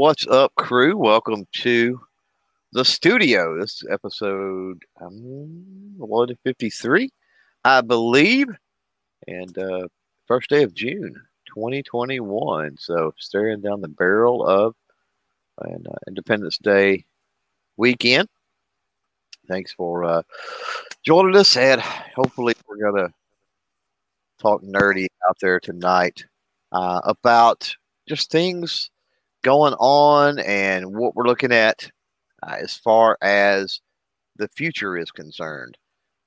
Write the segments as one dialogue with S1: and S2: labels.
S1: what's up, crew? Welcome to the studio. This is episode um, 153, I believe, and uh, first day of June 2021. So, staring down the barrel of an uh, Independence Day weekend. Thanks for uh, joining us, and hopefully, we're going to talk nerdy out there tonight uh, about just things going on and what we're looking at uh, as far as the future is concerned.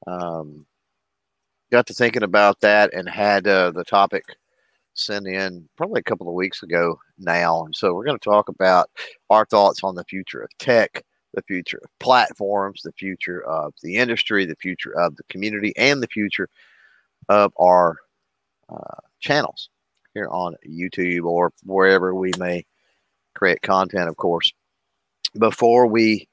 S1: Um, got to thinking about that and had uh, the topic sent in probably a couple of weeks ago now. And so we're going to talk about our thoughts on the future of tech, the future of platforms, the future of the industry, the future of the community, and the future of our uh, channels here on YouTube or wherever we may create content, of course. Before we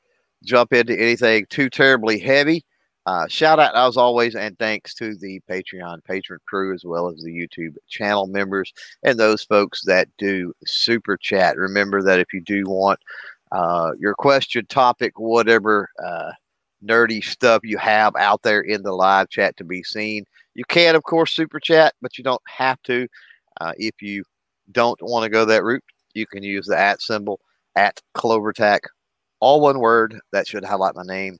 S1: jump into anything too terribly heavy, uh, shout out as always and thanks to the Patreon patron crew as well as the YouTube channel members and those folks that do super chat. Remember that if you do want uh, your question, topic, whatever uh, nerdy stuff you have out there in the live chat to be seen, you can, of course, super chat, but you don't have to. Uh, if you don't want to go that route, you can use the at symbol at CloverTac, all one word. That should highlight my name,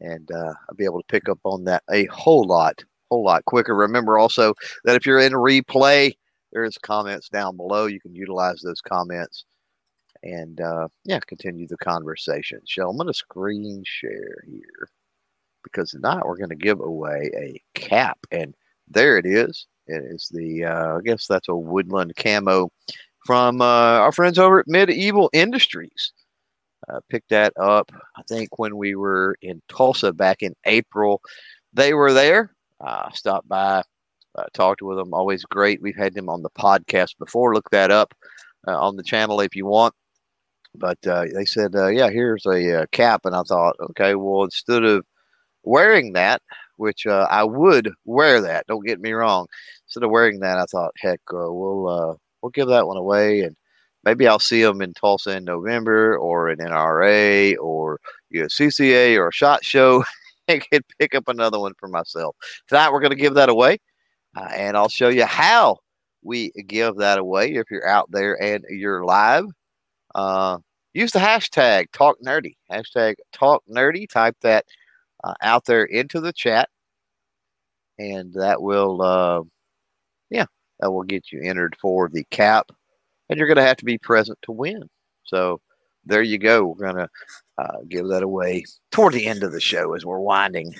S1: and uh, I'll be able to pick up on that a whole lot, whole lot quicker. Remember also that if you're in replay, there's comments down below. You can utilize those comments and uh, yeah, continue the conversation. So I'm going to screen share here because tonight we're going to give away a cap, and there it is. It is the uh, I guess that's a woodland camo from uh, our friends over at Medieval Industries. Uh, picked that up, I think, when we were in Tulsa back in April. They were there. Uh, stopped by, uh, talked with them. Always great. We've had them on the podcast before. Look that up uh, on the channel if you want. But uh, they said, uh, yeah, here's a cap. And I thought, okay, well, instead of wearing that, which I would wear that, don't get me wrong. Instead of wearing that, I thought, heck, we'll we'll give that one away, and maybe I'll see them in Tulsa in November, or an NRA, or know, CCA, or a Shot Show, and can pick up another one for myself. Tonight, we're going to give that away, uh, and I'll show you how we give that away. If you're out there and you're live, uh, use the hashtag Talk Nerdy. Hashtag Talk Nerdy. Type that uh, out there into the chat, and that will, uh, yeah, that will get you entered for the cap, and you're going to have to be present to win. So there you go. We're going to uh, give that away toward the end of the show as we're winding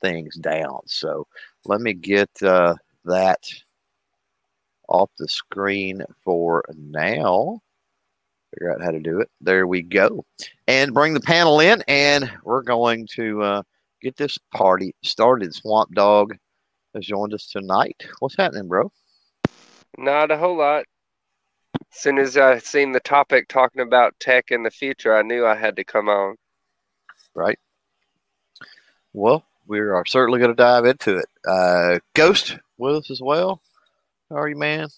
S1: things down. So let me get uh, that off the screen for now. Figure out how to do it. There we go. And bring the panel in, and we're going to uh, get this party started. Swamp Dog has joined us tonight. What's happening, bro?
S2: Not a whole lot. As soon as I seen the topic talking about tech in the future, I knew I had to come on.
S1: Right. Well, we are certainly going to dive into it. Uh, Ghost with us as well. How are you, man?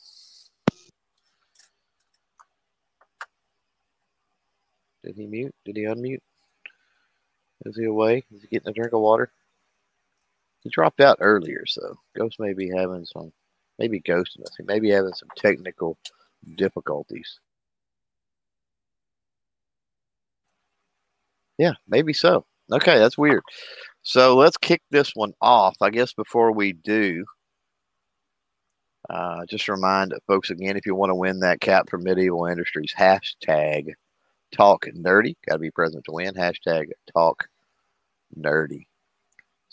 S1: Did he mute? Did he unmute? Is he away? Is he getting a drink of water? He dropped out earlier, so Ghost may be having some, maybe ghosting us. He may be having some technical difficulties. Yeah, maybe so. Okay, that's weird. So let's kick this one off. I guess before we do, uh, just remind folks again if you want to win that cap for Medieval Industries, hashtag talk nerdy. Got to be present to win. Hashtag talk nerdy.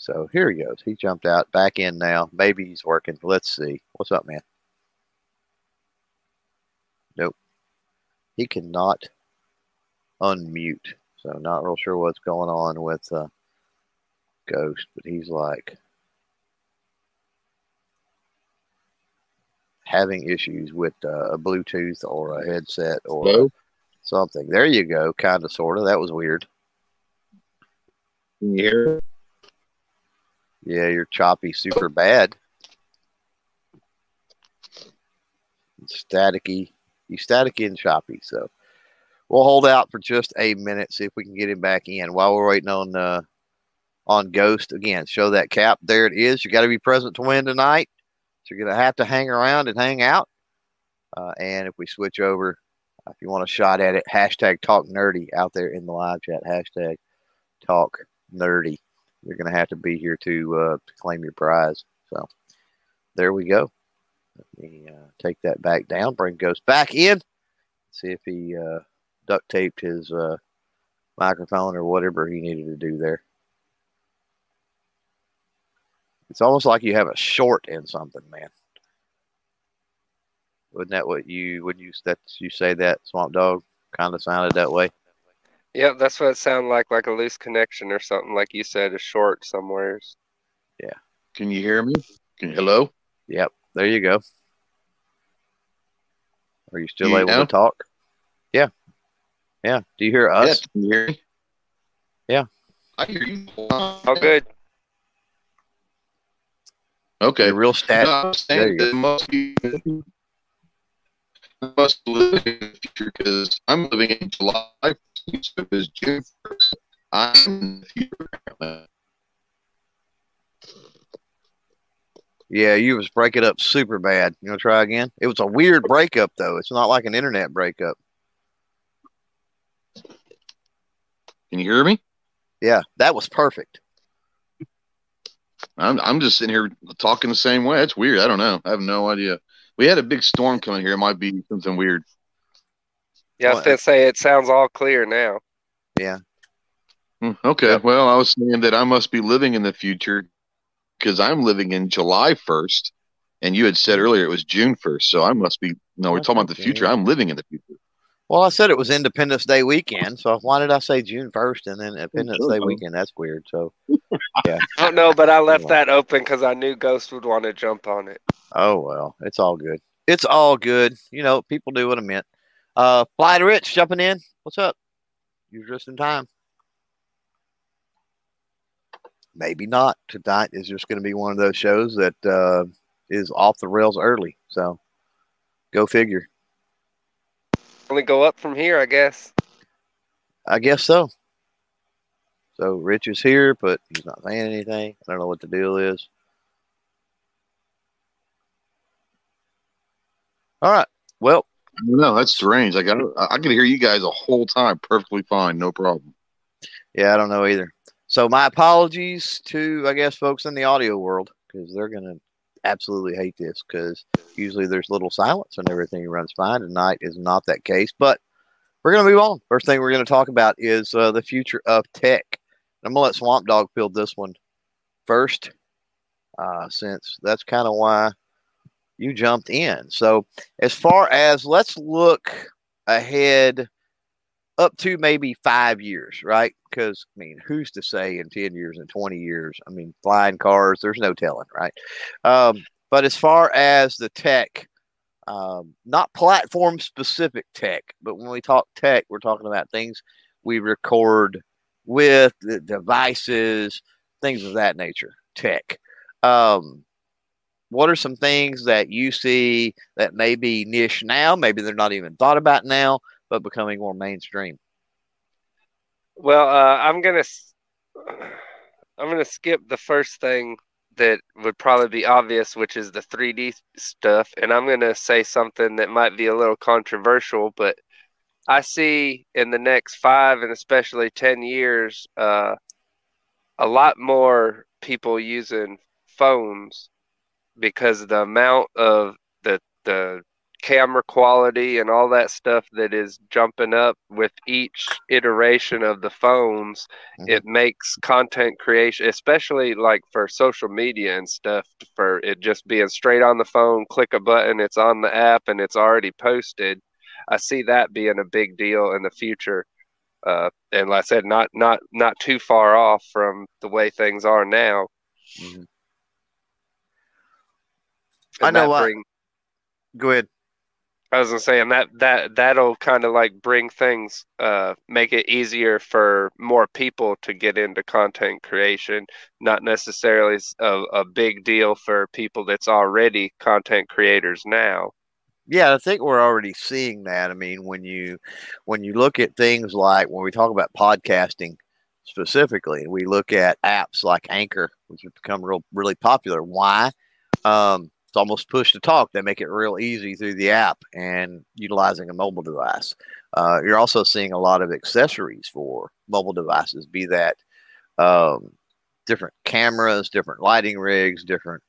S1: So here he goes. He jumped out back in now. Maybe he's working. Let's see. What's up, man? Nope. He cannot unmute. So not real sure what's going on with uh, Ghost, but he's like having issues with uh, a Bluetooth or a headset or
S3: Hello?
S1: something. There you go. Kind of, sort of. That was weird.
S3: Can you hear?
S1: Yeah, you're choppy, super bad. Staticky, you staticky and choppy. So, we'll hold out for just a minute, see if we can get him back in while we're waiting on uh, on Ghost again. Show that cap. There it is. You got to be present to win tonight. So you're gonna have to hang around and hang out. Uh, and if we switch over, if you want a shot at it, hashtag talk nerdy out there in the live chat. Hashtag talk nerdy. You're gonna have to be here to uh, to claim your prize. So there we go. Let me uh, take that back down. Bring Ghost back in. See if he uh, duct taped his uh, microphone or whatever he needed to do there. It's almost like you have a short in something, man. Wouldn't that what you wouldn't you that you say that Swamp Dog kind of sounded that way?
S2: Yeah, that's what it sounded like, like a loose connection or something, like you said, a short somewhere.
S1: Yeah.
S3: Can you hear me? Can you, hello?
S1: Yep. There you go. Are you still
S3: You
S1: able
S3: know?
S1: to talk? Yeah. Yeah. Do you hear us?
S3: Yes, can you hear me?
S1: Yeah.
S3: I hear you.
S2: Oh, good.
S3: Okay.
S1: You're real stat.
S3: No, I'm
S1: There
S3: saying
S1: you go.
S3: that it must be I must live in the future because I'm living in July, so it's June 1st. I'm.
S1: Yeah, you was breaking up super bad. You want to try again? It was a weird breakup though. It's not like an internet breakup.
S3: Can you hear me?
S1: Yeah, that was perfect.
S3: I'm I'm just sitting here talking the same way. It's weird. I don't know. I have no idea. We had a big storm coming here. It might be something weird.
S2: Yeah, I was gonna say it sounds all clear now.
S1: Yeah.
S3: Hmm, Okay.
S1: Yep.
S3: Well, I was saying that I must be living in the future because I'm living in July 1st, and you had said earlier it was June 1st. So I must be. No, we're talking about the future. I'm living in the future.
S1: Well, I said it was Independence Day weekend, so why did I say June first and then Independence Day weekend? That's weird. So, yeah.
S2: I don't know, but I left
S1: Anyway.
S2: that open because I knew Ghost would want to jump on it.
S1: oh well, it's all good. It's all good. You know, people do what I meant. Uh, Fly to Rich jumping in. What's up? You're just in time. Maybe not. Tonight is just going to be one of those shows that uh, is off the rails early. So, go figure.
S2: Only go up from here, I guess.
S1: I guess so. So Rich is here, but he's not saying anything. I don't know what the deal is. All right. Well,
S3: I. That's strange. I got. I could hear you guys a whole time, perfectly fine, no problem.
S1: yeah, I don't know either. So my apologies to I guess folks in the audio world because they're gonna absolutely hate this because usually there's little silence and everything runs fine. Tonight is not that case, but we're gonna move on. First thing we're gonna talk about is uh, the future of tech. I'm gonna let Swamp Dog field this one first, uh, since that's kind of why you jumped in. So as far as let's look ahead up to maybe five years, right? Because I mean, who's to say in ten years and twenty years? I mean, flying cars, there's no telling, right? Um, but as far as the tech, um, not platform specific tech, but when we talk tech, we're talking about things we record with the devices, things of that nature. Tech. Um, what are some things that you see that may be niche now? Maybe they're not even thought about now, but becoming more mainstream.
S2: Well, uh, I'm gonna I'm gonna skip the first thing that would probably be obvious, which is the 3D stuff, and I'm gonna say something that might be a little controversial, but I see in the next five and especially ten years, uh, a lot more people using phones because the amount of the the camera quality and all that stuff that is jumping up with each iteration of the phones
S1: Mhm.
S2: it makes content creation especially like for social media and stuff for it just being straight on the phone click a button it's on the app and it's already posted i see that being a big deal in the future uh, and like i said not not not too far off from the way things are now
S1: Mhm.
S2: And
S1: I know what-
S2: bring-
S1: Go ahead.
S2: I was gonna say, and that that that'll kind of like bring things, uh, make it easier for more people to get into content creation. Not necessarily a big deal for people that's already content creators now.
S1: yeah, I think we're already seeing that. I mean, when you when you look at things like when we talk about podcasting specifically, we look at apps like Anchor, which have become real really popular. Why? Um, it's almost push to talk. They make it real easy through the app and utilizing a mobile device. Uh, you're also seeing a lot of accessories for mobile devices, be that um, different cameras, different lighting rigs, different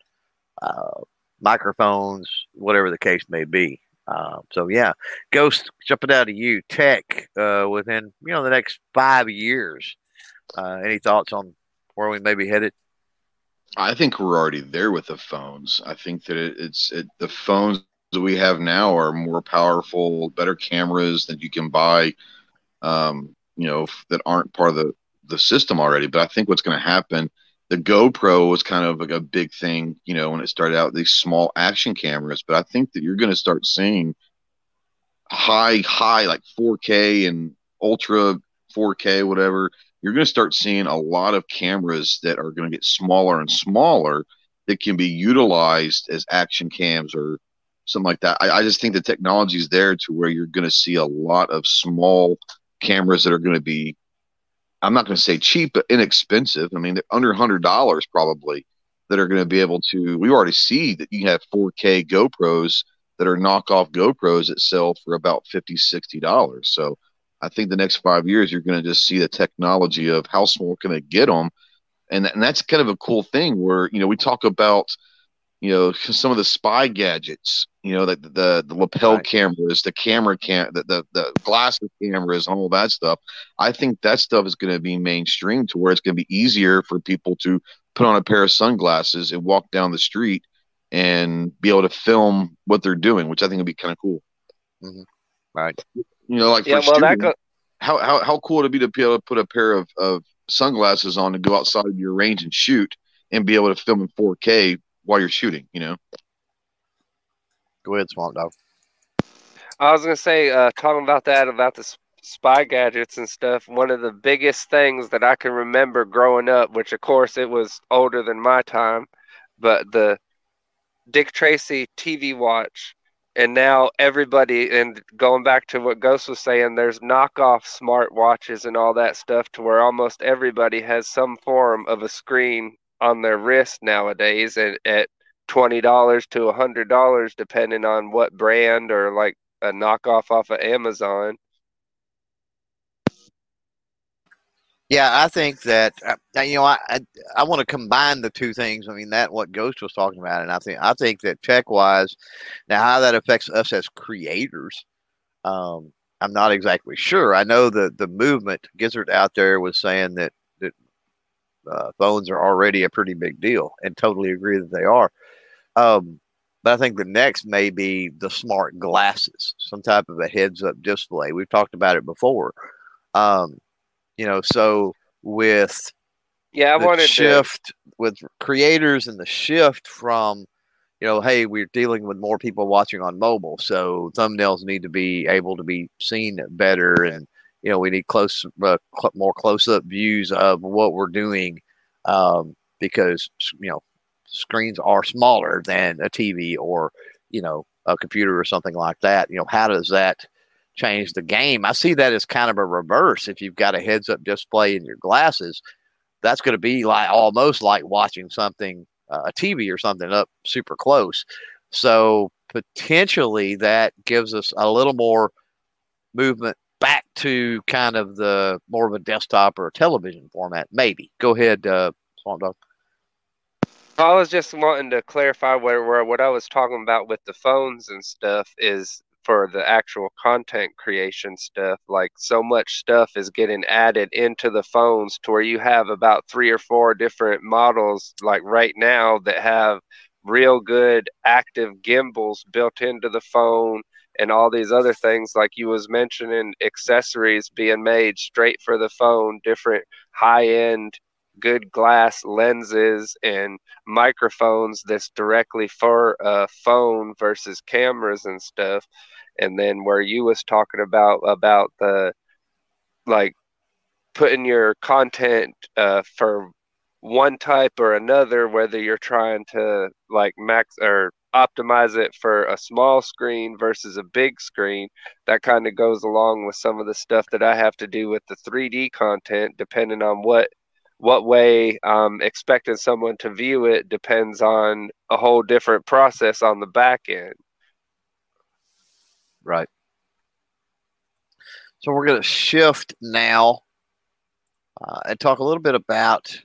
S1: uh, microphones, whatever the case may be. Uh, so yeah, Ghost, jumping out of you, tech uh, within you know the next five years. Uh, any thoughts on where we may be headed?
S3: I think we're already there with the phones. I think that it, it's it, the phones that we have now are more powerful, better cameras that you can buy, um, you know, that aren't part of the the system already. But I think what's going to happen, the GoPro was kind of like a big thing, you know, when it started out, these small action cameras. But I think that you're going to start seeing high, high, like 4K and ultra 4K, whatever you're going to start seeing a lot of cameras that are going to get smaller and smaller that can be utilized as action cams or something like that. I, I just think the technology is there to where you're going to see a lot of small cameras that are going to be, I'm not going to say cheap, but inexpensive. I mean, they're under $100 probably that are going to be able to. We already see that you have 4K GoPros that are knockoff GoPros that sell for about $50, $60. So, I think the next five years you're going to just see the technology of how small can it get them, and and that's kind of a cool thing where you know we talk about you know some of the spy gadgets, you know the the, the lapel right. cameras, the camera cam, the, the the glasses cameras, all that stuff. I think that stuff is going to be mainstream to where it's going to be easier for people to put on a pair of sunglasses and walk down the street and be able to film what they're doing, which I think would be kind of cool.
S1: Mm-hmm. Right.
S3: You know, like
S2: yeah,
S3: for
S2: well,
S3: students,
S2: go-
S3: how, how how cool would it be to be able to put a pair of, of sunglasses on to go outside of your range and shoot and be able to film in 4K while you're shooting, you know?
S1: Go ahead, Swamp Dog.
S2: I was gonna say, uh, talking about that, about the spy gadgets and stuff. One of the biggest things that I can remember growing up, which of course it was older than my time, but the Dick Tracy TV watch and now everybody and going back to what ghost was saying there's knockoff smart watches and all that stuff to where almost everybody has some form of a screen on their wrist nowadays and at $20 to $100 depending on what brand or like a knockoff off of amazon
S1: Yeah, I think that uh, you know I I, I want to combine the two things. I mean that what Ghost was talking about, and I think I think that tech wise, now how that affects us as creators, um, I'm not exactly sure. I know that the movement Gizzard out there was saying that that uh, phones are already a pretty big deal, and totally agree that they are. Um, but I think the next may be the smart glasses, some type of a heads up display. We've talked about it before. Um, you know so with
S2: yeah i wanted
S1: shift
S2: to...
S1: with creators and the shift from you know hey we're dealing with more people watching on mobile so thumbnails need to be able to be seen better and you know we need close uh, cl- more close-up views of what we're doing um, because you know screens are smaller than a tv or you know a computer or something like that. You know how does that change the game. I see that as kind of a reverse. If you've got a heads up display in your glasses, that's going to be like almost like watching something, uh, a TV or something up super close. So potentially that gives us a little more movement back to kind of the more of a desktop or a television format. Maybe. Go ahead, uh, Swamp Dog.
S2: I was just wanting to clarify where, where what I was talking about with the phones and stuff is for the actual content creation stuff. Like so much stuff is getting added into the phones to where you have about three or four different models, like right now, that have real good active gimbals built into the phone and all these other things like you was mentioning accessories being made straight for the phone different high end good glass lenses and microphones that's directly for a phone versus cameras and stuff and then where you was talking about about the like putting your content uh, for one type or another whether you're trying to like max or optimize it for a small screen versus a big screen. That kind of goes along with some of the stuff that I have to do with the 3D content, depending on what what way I'm expecting someone to view it depends on a whole different process on the back end.
S1: Right. So we're going to shift now uh, and talk a little bit about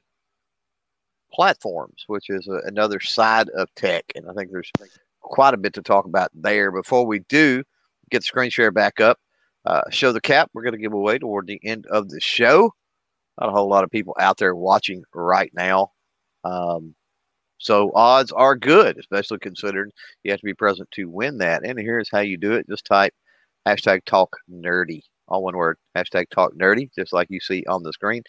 S1: platforms, which is a, another side of tech. And I think there's quite a bit to talk about there. Before we do get the screen share back up, uh, show the cap we're going to give away toward the end of the show. Not a whole lot of people out there watching right now. Um, so odds are good, especially considering you have to be present to win that. And here's how you do it. Just type hashtag talk nerdy, all one word, hashtag talk nerdy, just like you see on the screen.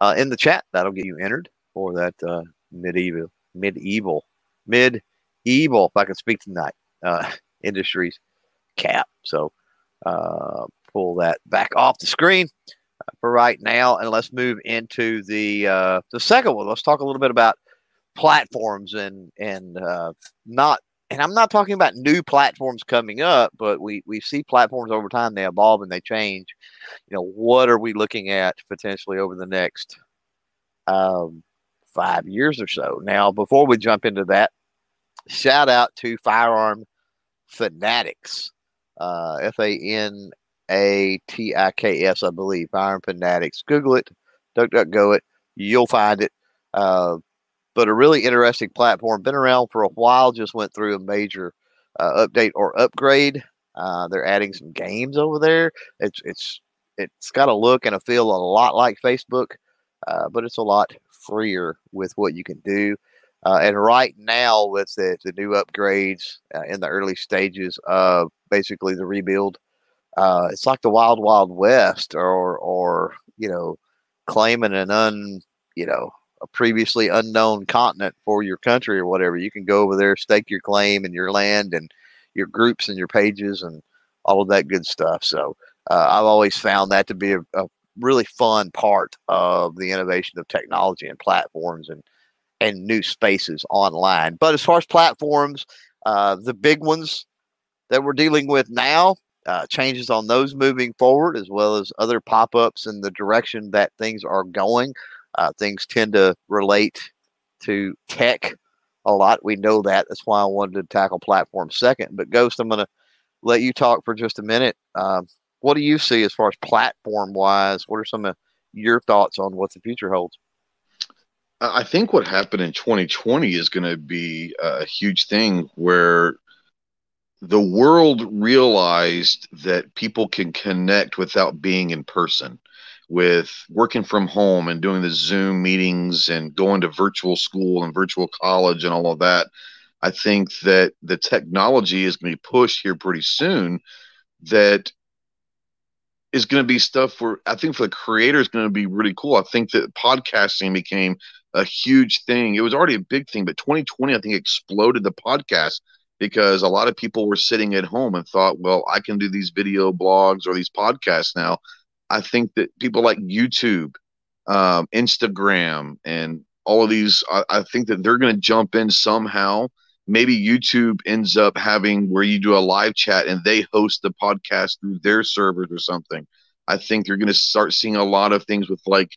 S1: Uh, in the chat, that'll get you entered for that uh, medieval, medieval, medieval, if I can speak tonight, uh, industries cap. So uh, pull that back off the screen for right now, and let's move into the uh, the second one. Let's talk a little bit about platforms and and uh, not and I'm not talking about new platforms coming up, but we we see platforms over time they evolve and they change. You know, what are we looking at potentially over the next um, five years or so? Now, before we jump into that, shout out to Firearm Fanatiks, uh, F A N A T I K S, I believe. Firearm Fanatiks. Google it, duck duck go it, you'll find it. Uh, but a really interesting platform. Been around for a while. Just went through a major uh, update or upgrade. Uh, they're adding some games over there. It's it's it's got a look and a feel a lot like Facebook, uh, but it's a lot freer with what you can do. Uh, and right now, with the, the new upgrades uh, in the early stages of basically the rebuild, uh, it's like the wild wild west, or or you know, claiming an un you know a previously unknown continent for your country or whatever. You can go over there, stake your claim and your land and your groups and your pages and all of that good stuff. So uh, I've always found that to be a, a, really fun part of the innovation of technology and platforms and and new spaces online. But as far as platforms, uh, the big ones that we're dealing with now, uh, changes on those moving forward, as well as other pop ups in the direction that things are going. Uh, things tend to relate to tech a lot. We know that. That's why I wanted to tackle platform second. But Ghost, I'm going to let you talk for just a minute. Um, what do you see as far as platform wise? What are some of your thoughts on what the future holds?
S3: I think what happened in 2020 is going to be a huge thing where the world realized that people can connect without being in person with working from home and doing the Zoom meetings and going to virtual school and virtual college and all of that, I think that the technology is going to be pushed here pretty soon that is going to be stuff for I think for the creator is going to be really cool. I think that podcasting became a huge thing. It was already a big thing, but 2020 I think exploded the podcast because a lot of people were sitting at home and thought, well, I can do these video blogs or these podcasts now. I think that people like YouTube, um, Instagram, and all of these, I, I think that they're going to jump in somehow. Maybe YouTube ends up having where you do a live chat and they host the podcast through their servers or something. I think you're going to start seeing a lot of things with like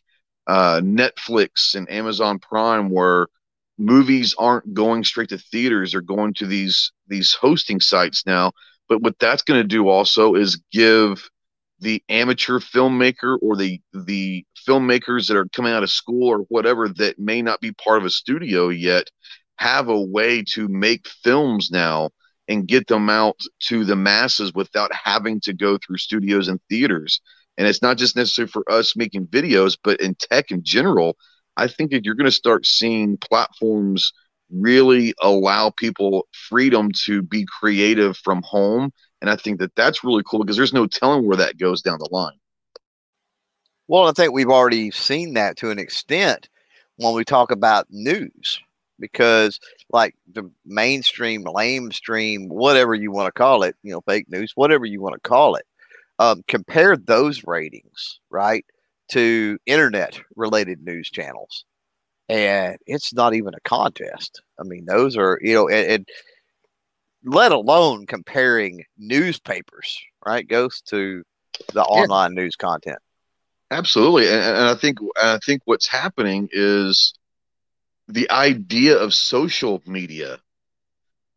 S3: uh, Netflix and Amazon Prime where movies aren't going straight to theaters; they're going to these these hosting sites now. But what that's going to do also is give the amateur filmmaker or the the filmmakers that are coming out of school or whatever that may not be part of a studio yet have a way to make films now and get them out to the masses without having to go through studios and theaters. And it's not just necessary for us making videos, but in tech in general, I think that you're going to start seeing platforms really allow people freedom to be creative from home and I think that that's really cool because there's no telling where that goes down the line.
S1: Well, I think we've already seen that to an extent when we talk about news, because like the mainstream, lamestream, whatever you want to call it, you know, fake news, whatever you want to call it, um, compare those ratings, right, to internet related news channels. And it's not even a contest. I mean, those are, you know, and, and let alone comparing newspapers, right? Goes to the online news content.
S3: Absolutely, and, and I think I think what's happening is the idea of social media.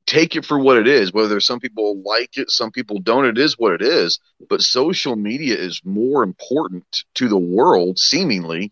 S3: Take it for what it is. Whether some people like it, some people don't. It is what it is. But social media is more important to the world, seemingly,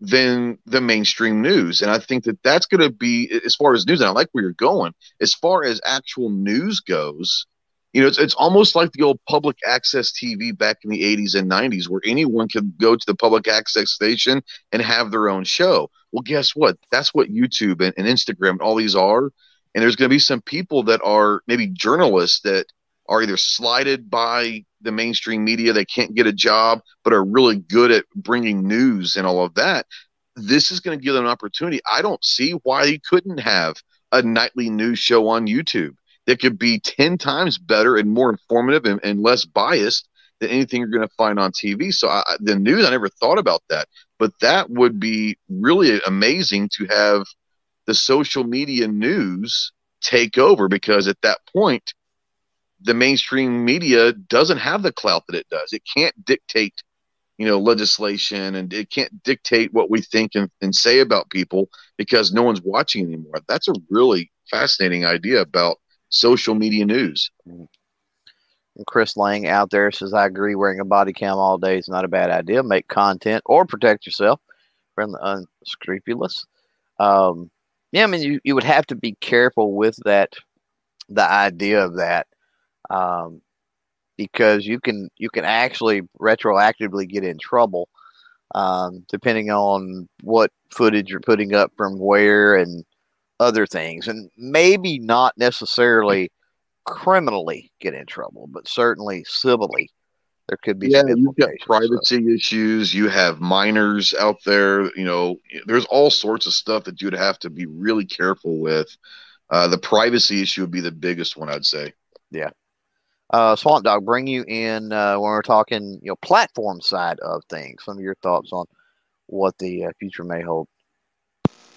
S3: than the mainstream news. And I think that that's going to be, as far as news, and I like where you're going, as far as actual news goes, you know, it's, it's almost like the old public access TV back in the 80s and 90s where anyone could go to the public access station and have their own show. Well, guess what? That's what YouTube and, and Instagram and all these are. And there's going to be some people that are maybe journalists that are either slighted by the mainstream media, they can't get a job, but are really good at bringing news and all of that. This is going to give them an opportunity. I don't see why you couldn't have a nightly news show on YouTube that could be 10 times better and more informative and, and less biased than anything you're going to find on TV. So I, the news, I never thought about that, but that would be really amazing to have the social media news take over because at that point, the mainstream media doesn't have the clout that it does. It can't dictate, you know, legislation and it can't dictate what we think and, and say about people because no one's watching anymore. That's a really fascinating idea about social media news. And
S1: Chris Lang out there says, I agree, wearing a body cam all day is not a bad idea. Make content or protect yourself from the unscrupulous. Um, yeah, I mean, you, you would have to be careful with that, the idea of that um, because you can you can actually retroactively get in trouble um, depending on what footage you're putting up from where and other things, and maybe not necessarily criminally get in trouble, but certainly civilly. There could be
S3: yeah, you've got privacy so. issues. You have minors out there. You know, there's all sorts of stuff that you'd have to be really careful with. Uh, the privacy issue would be the biggest one, I'd say.
S1: Yeah, uh, Swamp Dog, bring you in uh, when we're talking, you know, platform side of things. Some of your thoughts on what the uh, future may hold.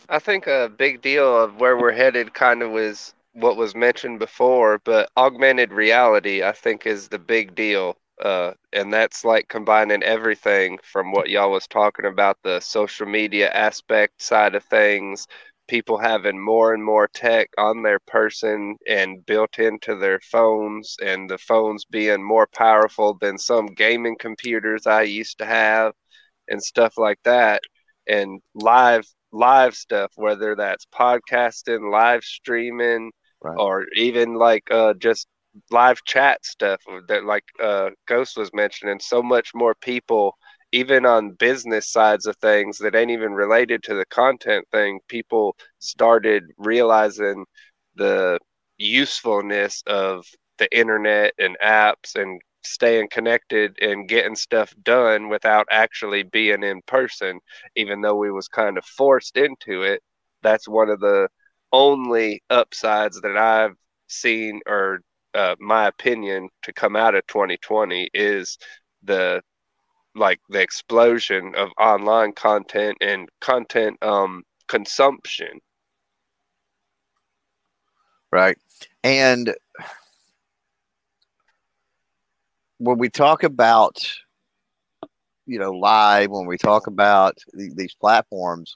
S2: I think a big deal of where we're headed kind of was what was mentioned before, but augmented reality, I think, is the big deal. Uh, and that's like combining everything from what y'all was talking about the social media aspect side of things people having more and more tech on their person and built into their phones and the phones being more powerful than some gaming computers I used to have and stuff like that and live live stuff whether that's podcasting live streaming right. or even like uh, just live chat stuff that like uh, ghost was mentioning so much more people even on business sides of things that ain't even related to the content thing, people started realizing the usefulness of the internet and apps and staying connected and getting stuff done without actually being in person even though we was kind of forced into it. That's one of the only upsides that i've seen or uh, my opinion to come out of 2020 is the like the explosion of online content and content um, consumption.
S1: Right. And when we talk about, you know, live, when we talk about th- these platforms,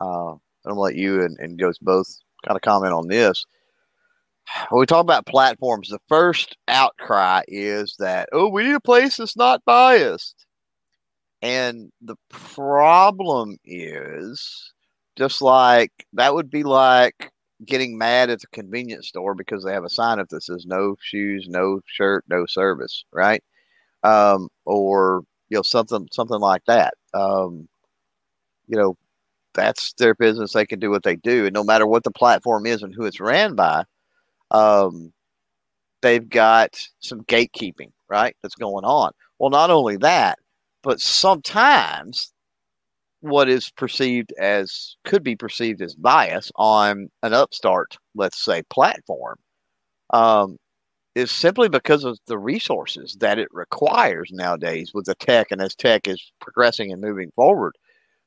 S1: uh, I'm going to let you and, and Ghost both kind of comment on this we talk about platforms, the first outcry is that, oh, we need a place that's not biased. And the problem is just like that would be like getting mad at the convenience store because they have a sign up that says no shoes, no shirt, no service, right? Um, or you know something something like that. Um, you know, that's their business. They can do what they do, and no matter what the platform is and who it's ran by, um, they've got some gatekeeping, right? That's going on. Well, not only that, but sometimes what is perceived as could be perceived as bias on an upstart, let's say, platform, um, is simply because of the resources that it requires nowadays with the tech and as tech is progressing and moving forward,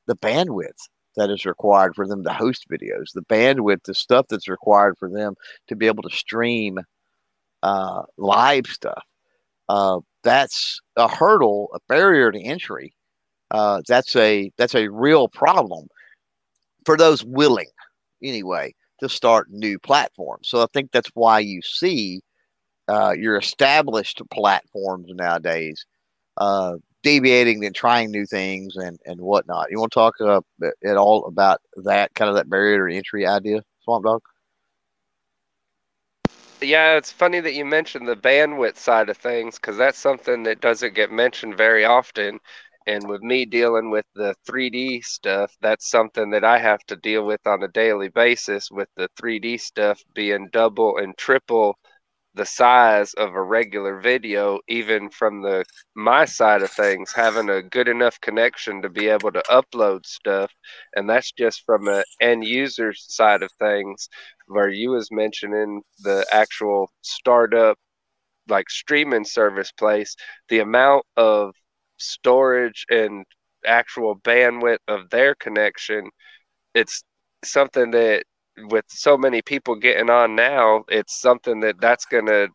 S1: the bandwidth that is required for them to host videos, the bandwidth, the stuff that's required for them to be able to stream uh, live stuff. Uh, that's a hurdle, a barrier to entry. Uh, that's a that's a real problem for those willing, anyway, to start new platforms. So I think that's why you see uh, your established platforms nowadays uh, deviating and trying new things and, and whatnot. You want to talk uh, at all about that kind of that barrier to entry idea, Swamp Dog?
S2: Yeah, it's funny that you mentioned the bandwidth side of things because that's something that doesn't get mentioned very often. And with me dealing with the 3D stuff, that's something that I have to deal with on a daily basis with the 3D stuff being double and triple the size of a regular video even from the my side of things having a good enough connection to be able to upload stuff and that's just from an end user side of things where you was mentioning the actual startup like streaming service place the amount of storage and actual bandwidth of their connection it's something that with so many people getting on now, it's something that that's gonna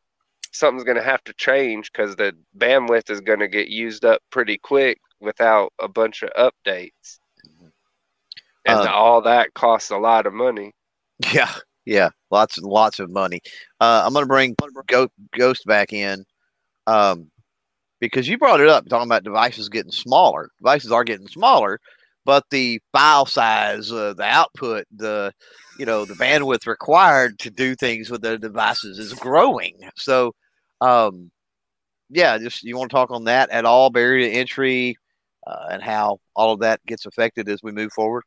S2: something's gonna have to change because the bandwidth is gonna get used up pretty quick without a bunch of updates, and uh, all that costs a lot of money.
S1: Yeah, yeah, lots and lots of money. Uh, I'm gonna bring Ghost back in. Um, because you brought it up talking about devices getting smaller. Devices are getting smaller, but the file size, uh, the output, the you know the bandwidth required to do things with the devices is growing. So, um, yeah, just you want to talk on that at all, barrier to entry, uh, and how all of that gets affected as we move forward.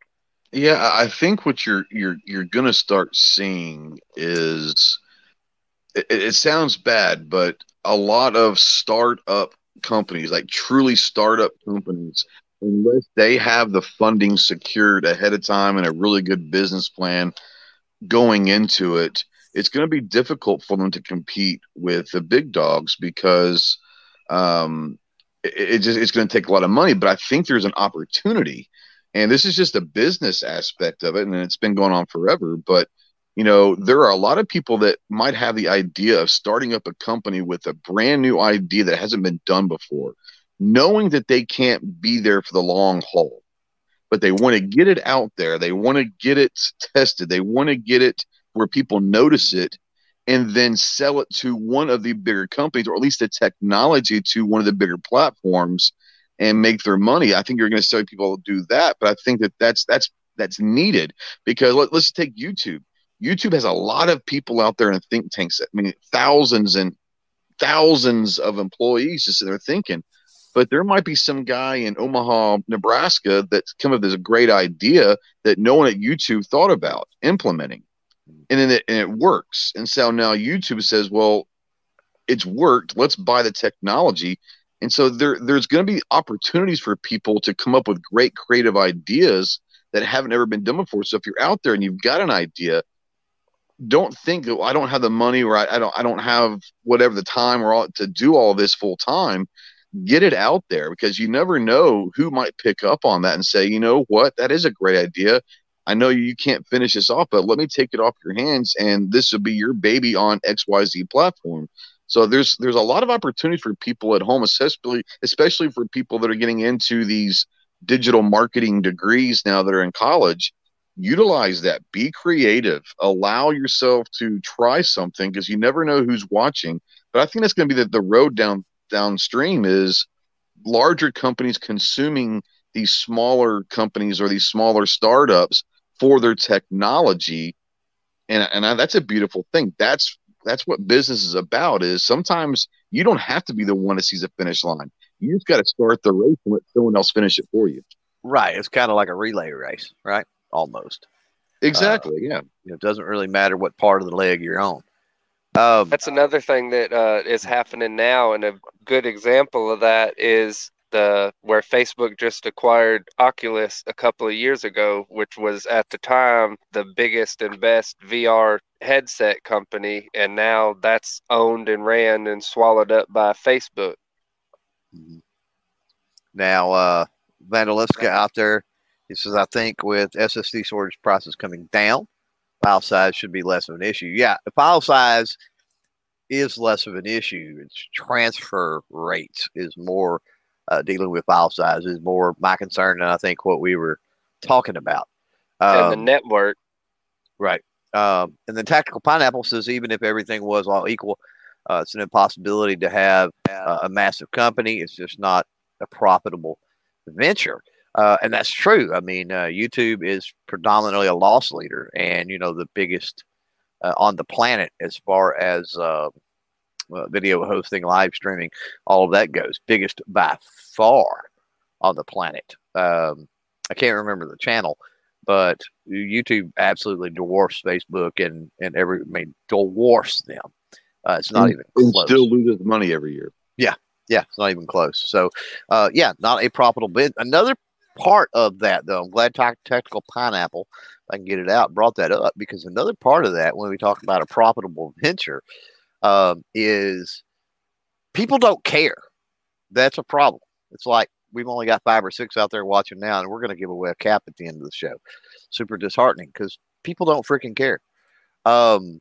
S3: Yeah, I think what you're you're you're going to start seeing is it, it sounds bad, but a lot of startup companies, like truly startup companies, unless they have the funding secured ahead of time and a really good business plan going into it, it's going to be difficult for them to compete with the big dogs because um, it, it just, it's going to take a lot of money. But I think there's an opportunity, and this is just a business aspect of it, and it's been going on forever. But you know, there are a lot of people that might have the idea of starting up a company with a brand new idea that hasn't been done before knowing that they can't be there for the long haul, but they want to get it out there. They want to get it tested. They want to get it where people notice it and then sell it to one of the bigger companies or at least the technology to one of the bigger platforms and make their money. I think you're going to see people do that, but I think that that's that's that's needed because let, us take YouTube. YouTube has a lot of people out there in think tanks. I mean, thousands and thousands of employees just they're thinking, but there might be some guy in Omaha, Nebraska that's come up with a great idea that no one at YouTube thought about implementing. Hmm. And then it, and it works. And so now YouTube says, well, it's worked. Let's buy the technology. And so there, there's going to be opportunities for people to come up with great creative ideas that haven't ever been done before. So if you're out there and you've got an idea, don't think that well, I don't have the money or I, I, don't I don't have whatever the time or all, to do all this full time get it out there because you never know who might pick up on that and say, you know what, that is a great idea. I know you can't finish this off, but let me take it off your hands and this will be your baby on XYZ platform. So there's there's a lot of opportunity for people at home, especially especially for people that are getting into these digital marketing degrees now that are in college. Utilize that. Be creative. Allow yourself to try something because you never know who's watching. But I think that's going to be the, the road down downstream is larger companies consuming these smaller companies or these smaller startups for their technology. And and I, that's a beautiful thing. That's that's what business is about is sometimes you don't have to be the one that sees the finish line. You just got to start the race and let someone else finish it for you.
S1: Right. It's kind of like a relay race right? Almost.
S3: Exactly uh, yeah
S1: you know, it doesn't really matter what part of the leg you're on
S2: um, That's another thing that uh, is happening now, and a good example of that is the where Facebook just acquired Oculus a couple of years ago, which was at the time the biggest and best VR headset company, and now that's owned and ran and swallowed up by Facebook.
S1: Mm-hmm. Now, uh, Vandaliska out there, He says, I think with SSD storage prices coming down, file size should be less of an issue. Yeah, the file size is less of an issue. It's transfer rates is more uh, dealing with file size is more my concern, and I think what we were talking about.
S2: Um, and the um, network,
S1: right? Um, and the tactical pineapple says even if everything was all equal, uh, it's an impossibility to have uh, a massive company. It's just not a profitable venture. Uh, and that's true. I mean, uh, YouTube is predominantly a loss leader, and you know the biggest uh, on the planet as far as uh, video hosting, live streaming, all of that goes. Biggest by far on the planet. Um, I can't remember the channel, but YouTube absolutely dwarfs Facebook and and every I mean dwarfs them. Uh, it's not
S3: and,
S1: even
S3: close. still loses money every year.
S1: Yeah, yeah, it's not even close. So, uh, yeah, not a profitable bid. Another part of that, though, I'm glad Tactical Pineapple, if I can get it out, brought that up because another part of that, when we talk about a profitable venture, um, is people don't care. That's a problem. It's like we've only got five or six out there watching now, and we're going to give away a cap at the end of the show. Super disheartening because people don't freaking care. Um,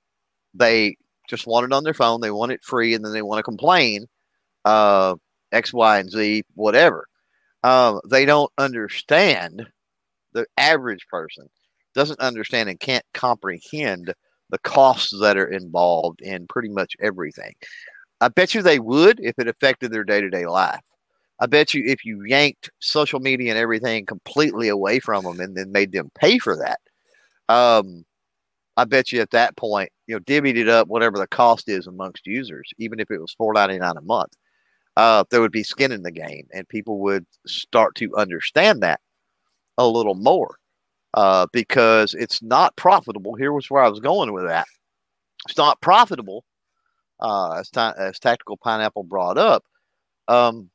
S1: they just want it on their phone. They want it free, and then they want to complain. Uh, X, Y, and Z, whatever. Um, they don't understand. The average person doesn't understand and can't comprehend the costs that are involved in pretty much everything. I bet you they would if it affected their day to day life. I bet you if you yanked social media and everything completely away from them and then made them pay for that, um, I bet you at that point, you know, divvied it up whatever the cost is amongst users, even if it was four ninety nine a month, uh, there would be skin in the game, and people would start to understand that a little more uh, because it's not profitable. Here was where I was going with that. It's not profitable, uh, as, ta- as Tactical Pineapple brought up, um,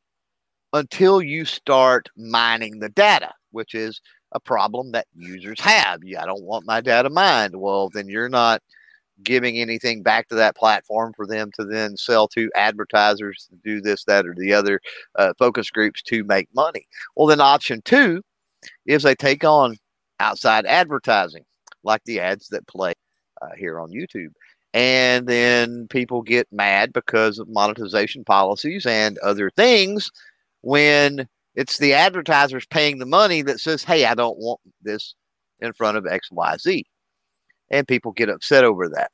S1: until you start mining the data, which is a problem that users have. Yeah, I don't want my data mined. Well, then you're not giving anything back to that platform for them to then sell to advertisers to do this, that, or the other uh, focus groups to make money. Well, then option two is they take on outside advertising, like the ads that play uh, here on YouTube. And then people get mad because of monetization policies and other things when it's the advertisers paying the money that says, hey, I don't want this in front of XYZ. And people get upset over that.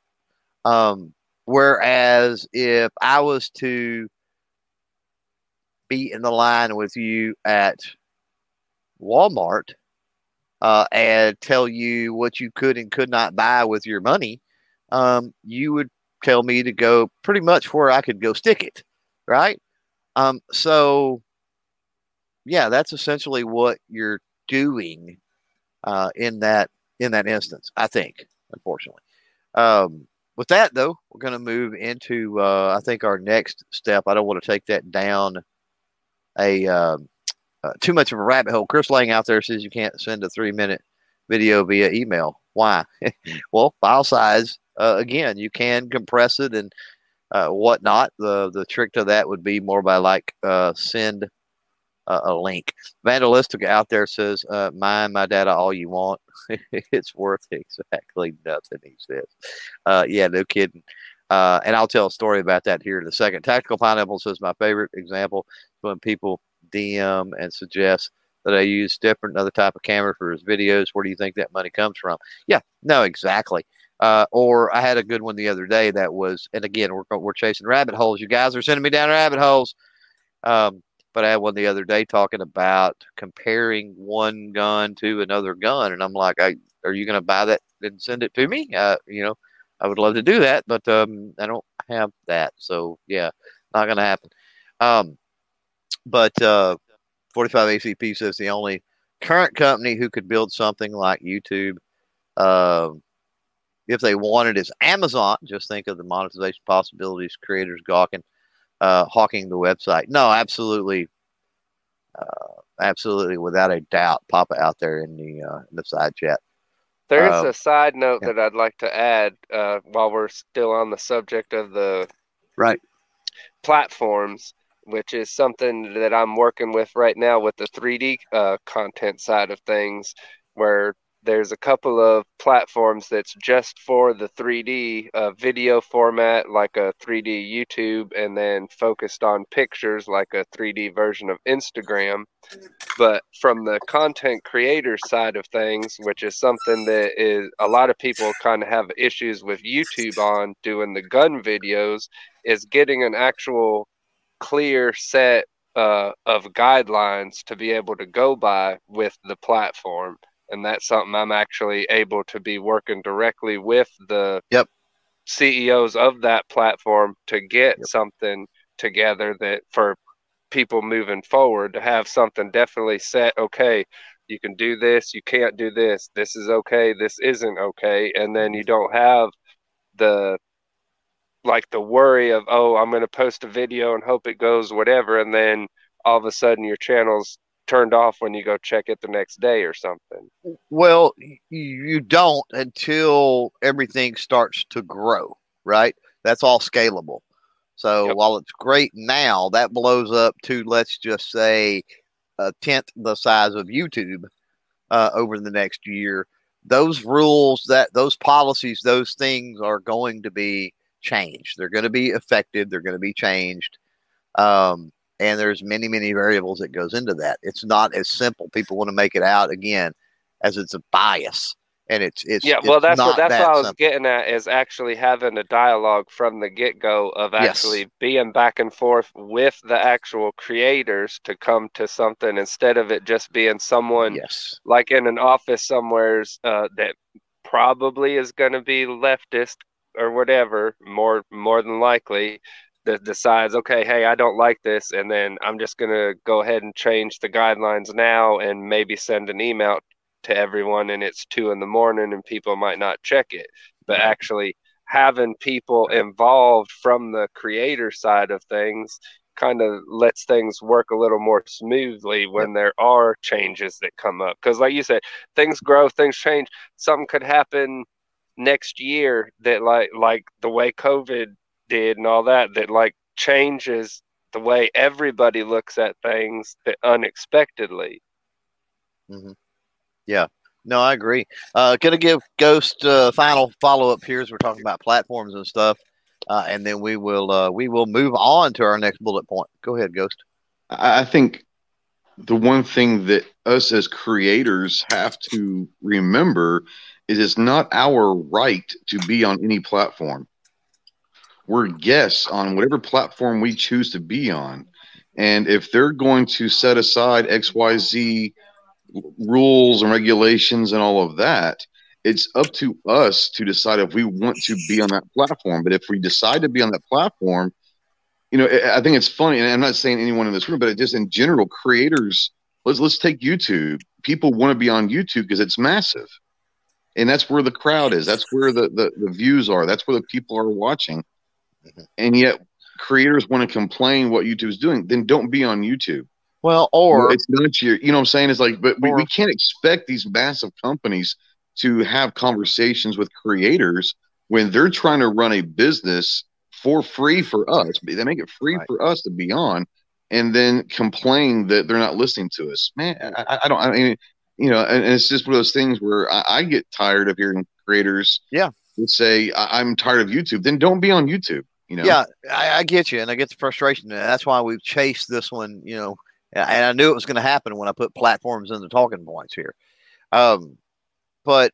S1: Um, whereas if I was to be in the line with you at Walmart uh, and tell you what you could and could not buy with your money, um, you would tell me to go pretty much where I could go stick it, right? Um, so yeah, that's essentially what you're doing uh, in that in that instance. I think, unfortunately. Um, with that though, we're going to move into uh, I think our next step. I don't want to take that down a uh, uh, too much of a rabbit hole. Chris Lang out there says you can't send a three minute video via email. Why? well, file size. Uh, again, you can compress it and uh, whatnot. The the trick to that would be more by like uh, send a link. Vandalistic out there says, uh, "Mine my data all you want. it's worth exactly nothing." He says, uh, "Yeah, no kidding." Uh, and I'll tell a story about that here in a second. Tactical Pineapple says my favorite example when people DM and suggest that I use different other type of camera for his videos. Where do you think that money comes from? Yeah, no, exactly. Uh, or I had a good one the other day that was, and again, we're we're chasing rabbit holes. You guys are sending me down rabbit holes. Um, but I had one the other day talking about comparing one gun to another gun, and I'm like, I, "Are you going to buy that and send it to me?" Uh, you know, I would love to do that, but um, I don't have that, so yeah, not going to happen. Um, but uh, 45 ACP says the only current company who could build something like YouTube, uh, if they wanted, is Amazon. Just think of the monetization possibilities, creators gawking uh, hawking the website. No, absolutely, uh, absolutely, without a doubt. Papa out there in the uh, in the side chat.
S2: There's uh, a side note yeah. that I'd like to add uh, while we're still on the subject of the
S1: right
S2: platforms. which is something that I'm working with right now with the 3D uh, content side of things, where there's a couple of platforms that's just for the 3D uh, video format, like a 3D YouTube, and then focused on pictures, like a 3D version of Instagram. But from the content creator side of things, which is something that is a lot of people kind of have issues with YouTube on doing the gun videos, is getting an actual clear set uh, of guidelines to be able to go by with the platform and that's something I'm actually able to be working directly with the
S1: yep.
S2: CEOs of that platform to get yep. something together that for people moving forward to have something definitely set okay you can do this you can't do this this is okay this isn't okay and then you don't have the like the worry of oh i'm going to post a video and hope it goes whatever and then all of a sudden your channel's turned off when you go check it the next day or something.
S1: Well, you don't until everything starts to grow, right? That's all scalable. So yep. while it's great now, that blows up to let's just say a tenth the size of YouTube uh, over the next year. Those rules, that those policies, those things are going to be changed. They're going to be affected. They're going to be changed. Um, and there's many many variables that goes into that it's not as simple people want to make it out again as it's a bias and it's it's
S2: yeah well that's what that's that what i was simple. getting at is actually having a dialogue from the get-go of actually yes. being back and forth with the actual creators to come to something instead of it just being someone
S1: yes
S2: like in an office somewheres uh, that probably is going to be leftist or whatever more more than likely that decides, okay, hey, I don't like this, and then I'm just going to go ahead and change the guidelines now and maybe send an email to everyone, and it's two in the morning and people might not check it. But actually, having people involved from the creator side of things kind of lets things work a little more smoothly when there are changes that come up. Because, like you said, things grow, things change. Something could happen next year that, like, like the way COVID did and all that that like changes the way everybody looks at things that unexpectedly.
S1: Mm-hmm. Yeah, no, I agree. Uh, gonna give Ghost uh, final follow up here as we're talking about platforms and stuff, uh, and then we will uh, we will move on to our next bullet point. Go ahead, Ghost.
S3: I think the one thing that us as creators have to remember is it's not our right to be on any platform we're guests on whatever platform we choose to be on. And if they're going to set aside XYZ rules and regulations and all of that, it's up to us to decide if we want to be on that platform. But if we decide to be on that platform, you know, I think it's funny, and I'm not saying anyone in this room, but just in general, creators. Let's let's take YouTube. People want to be on YouTube because it's massive, and that's where the crowd is. That's where the, the the views are. That's where the people are watching. Mm-hmm. And yet creators want to complain what YouTube's doing, then don't be on YouTube.
S1: Well, or
S3: it's not your, you know what I'm saying? It's like, but we, we can't expect these massive companies to have conversations with creators when they're trying to run a business for free for us. They make it free right. for us to be on and then complain that they're not listening to us. Man, I, I don't, I mean, you know, and, and, it's just one of those things where I, I get tired of hearing creators
S1: yeah.
S3: say, I'm tired of YouTube. Then don't be on YouTube. You know?
S1: Yeah, I, I get you, and I get the frustration. That's why we've chased this one. You know, and I knew it was going to happen when I put platforms in the talking points here. Um, but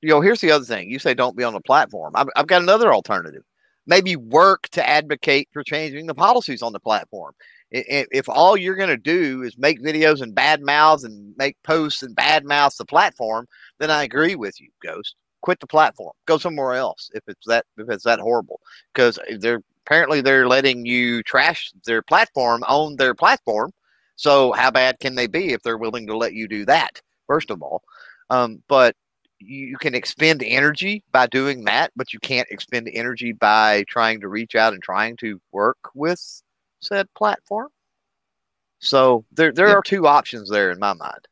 S1: you know, here's the other thing. You say don't be on the platform. I've, I've got another alternative. Maybe work to advocate for changing the policies on the platform. If, if all you're going to do is make videos and bad mouths and make posts and bad mouths the platform, then I agree with you, Ghost quit the platform, go somewhere else if it's that if it's that horrible. Because they're apparently they're letting you trash their platform on their platform. So how bad can they be if they're willing to let you do that? First of all, um, but you can expend energy by doing that, but you can't expend energy by trying to reach out and trying to work with said platform. So there there yeah. are two options there in my mind.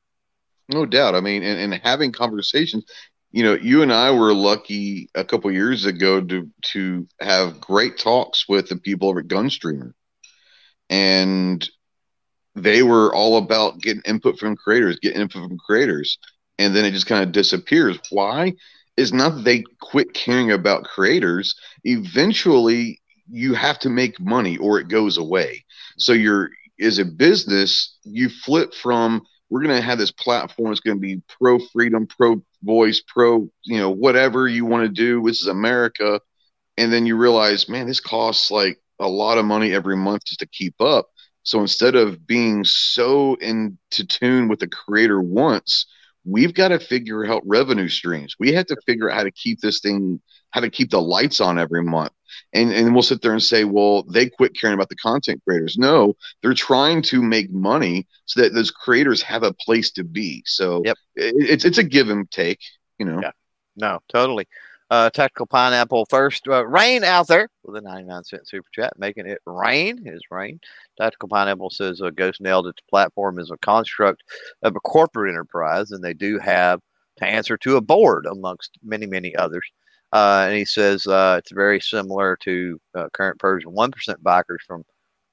S3: No doubt. I mean, and, and having conversations, you know, you and I were lucky a couple years ago to to have great talks with the people over at Gunstreamer, and they were all about getting input from creators, getting input from creators, and then it just kind of disappears. Why? It's not that they quit caring about creators. Eventually, you have to make money or it goes away. So you're as a business, you flip from we're going to have this platform. It's going to be pro freedom, pro voice, pro you know whatever you want to do. This is America, and then you realize, man, this costs like a lot of money every month just to keep up. So instead of being so into tune with the creator wants, we've got to figure out revenue streams. We have to figure out how to keep this thing, how to keep the lights on every month. And and we'll sit there and say, well, they quit caring about the content creators. No, they're trying to make money so that those creators have a place to be. So
S1: yep.
S3: it, it's it's a give and take, you know.
S1: Yeah. No, totally. Uh, Tactical Pineapple first. Uh, rain out there with a 99 cent super chat, making it rain is rain. Tactical Pineapple says uh, Ghost nailed it. The platform is a construct of a corporate enterprise, and they do have to answer to a board amongst many, many others. Uh, and he says uh, it's very similar to uh, current Persian 1% bikers from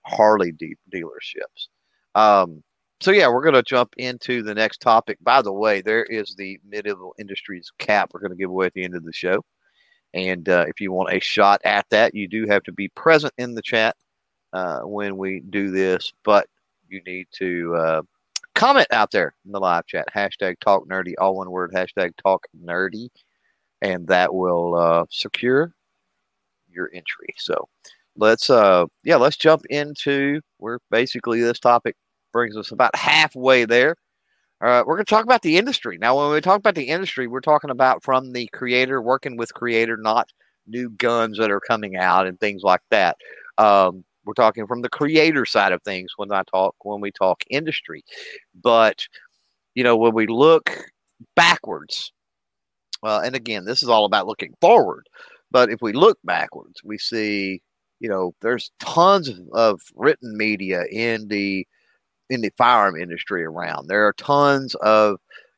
S1: Harley de- dealerships. Um, so yeah, we're going to jump into the next topic. By the way, there is the medieval industries cap we're going to give away at the end of the show. And uh, if you want a shot at that, you do have to be present in the chat uh, when we do this. But you need to uh, comment out there in the live chat. Hashtag talk nerdy, all one word. Hashtag talk nerdy, and that will uh, secure your entry. So let's uh yeah let's jump into where basically this topic brings us about halfway there. Uh, we're going to talk about the industry. Now, when we talk about the industry, we're talking about from the creator, working with creator, not new guns that are coming out and things like that. Um, we're talking from the creator side of things when I talk when we talk industry. But you know, when we look backwards, uh, and again, this is all about looking forward. But if we look backwards, we see, you know, there's tons of, of written media in the in the firearm industry around. There are tons of,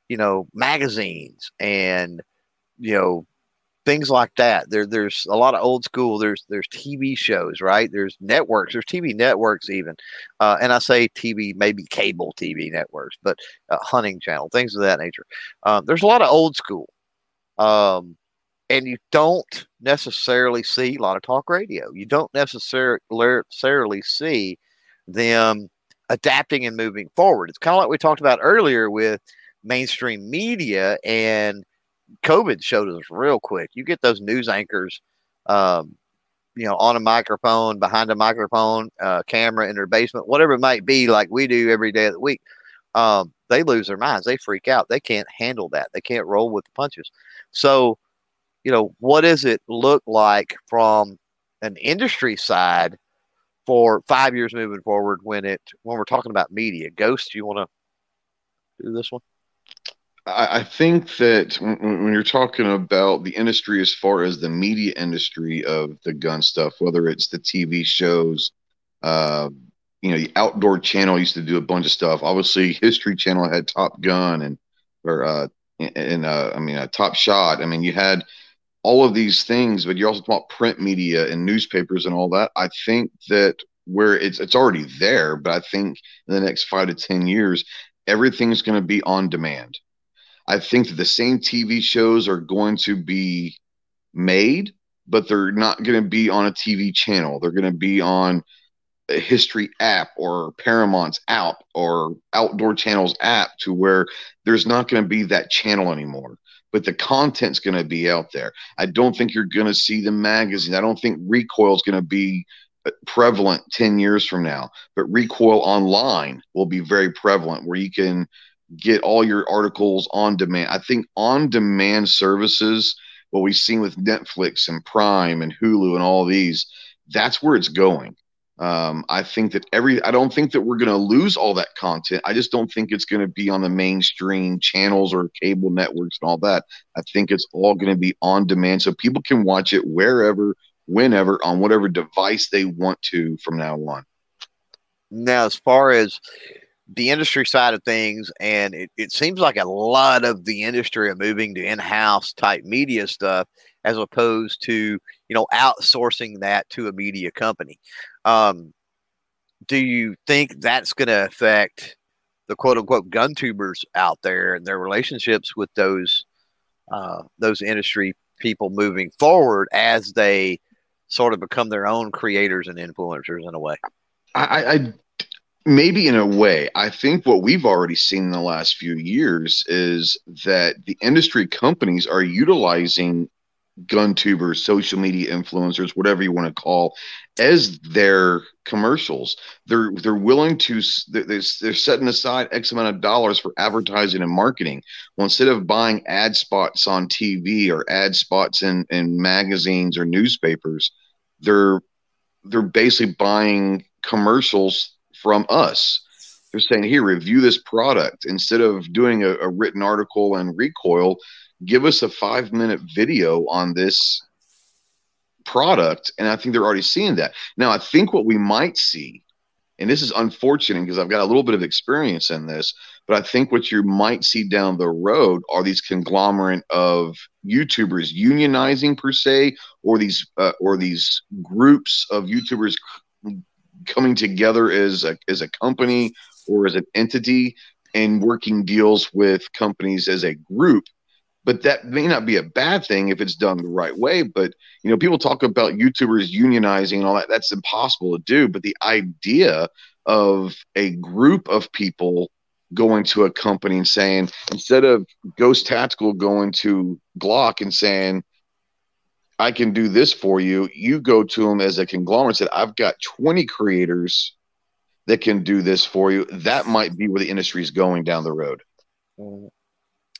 S1: you know, magazines and, you know, things like that. There, there's a lot of old school. There's there's TV shows, right? There's networks. There's TV networks even, uh, and I say TV, maybe cable TV networks, but uh, hunting channel, things of that nature. Um, there's a lot of old school, um, and you don't necessarily see a lot of talk radio. You don't necessarily necessarily see them adapting and moving forward. It's kind of like we talked about earlier with mainstream media and COVID showed us real quick. You get those news anchors, um, you know, on a microphone, behind a microphone, uh, camera in their basement, whatever it might be, like we do every day of the week. Um, they lose their minds. They freak out. They can't handle that. They can't roll with the punches. So, you know, what does it look like from an industry side for five years moving forward when it when we're talking about media. Ghost, you want to do this one?
S3: I, I think that when, when, you're talking about the industry as far as the media industry of the gun stuff, whether it's the TV shows, uh, you know, the Outdoor Channel used to do a bunch of stuff. Obviously, History Channel had Top Gun and or uh, and uh, I mean, a Top Shot. I mean, you had all of these things, but you're also talking about print media and newspapers and all that. I think that where it's it's already there, but I think in the next five to ten years, everything's going to be on demand. I think that the same TV shows are going to be made, but they're not going to be on a TV channel. They're going to be on a history app or Paramount's app or Outdoor Channel's app to where there's not going to be that channel anymore but the content's going to be out there. I don't think you're going to see the magazine. I don't think recoil is going to be uh, prevalent 10 years from now, but recoil online will be very prevalent where you can get all your articles on demand. I think on demand services, what we've seen with Netflix and Prime and Hulu and all these, that's where it's going. Um, I think that every, I don't think that we're going to lose all that content. I just don't think it's going to be on the mainstream channels or cable networks and all that. I think it's all going to be on demand so people can watch it wherever, whenever, on whatever device they want to from now on.
S1: Now, as far as the industry side of things, and it, it seems like a lot of the industry are moving to in house type media stuff as opposed to, you know, outsourcing that to a media company. Um, do you think that's going to affect the quote unquote gun tubers out there and their relationships with those uh, those industry people moving forward as they sort of become their own creators and influencers in a way?
S3: I, I maybe in a way, I think what we've already seen in the last few years is that the industry companies are utilizing gun tubers, social media influencers, whatever you want to call, as their commercials. They're they're willing to they're, they're setting aside X amount of dollars for advertising and marketing. Well, instead of buying ad spots on TV or ad spots in in magazines or newspapers, they're they're basically buying commercials from us. They're saying, here, review this product. Instead of doing a, a written article and recoil, give us a five minute video on this product. And I think they're already seeing that. Now, I think what we might see, and this is unfortunate because I've got a little bit of experience in this, but I think what you might see down the road are these conglomerate of YouTubers unionizing per se, or these uh, or these groups of YouTubers coming together as a, as a company or as an entity and working deals with companies as a group but that may not be a bad thing if it's done the right way but you know people talk about youtubers unionizing and all that that's impossible to do but the idea of a group of people going to a company and saying instead of ghost tactical going to glock and saying I can do this for you. You go to them as a conglomerate and say, I've got 20 creators that can do this for you. That might be where the industry is going down the road.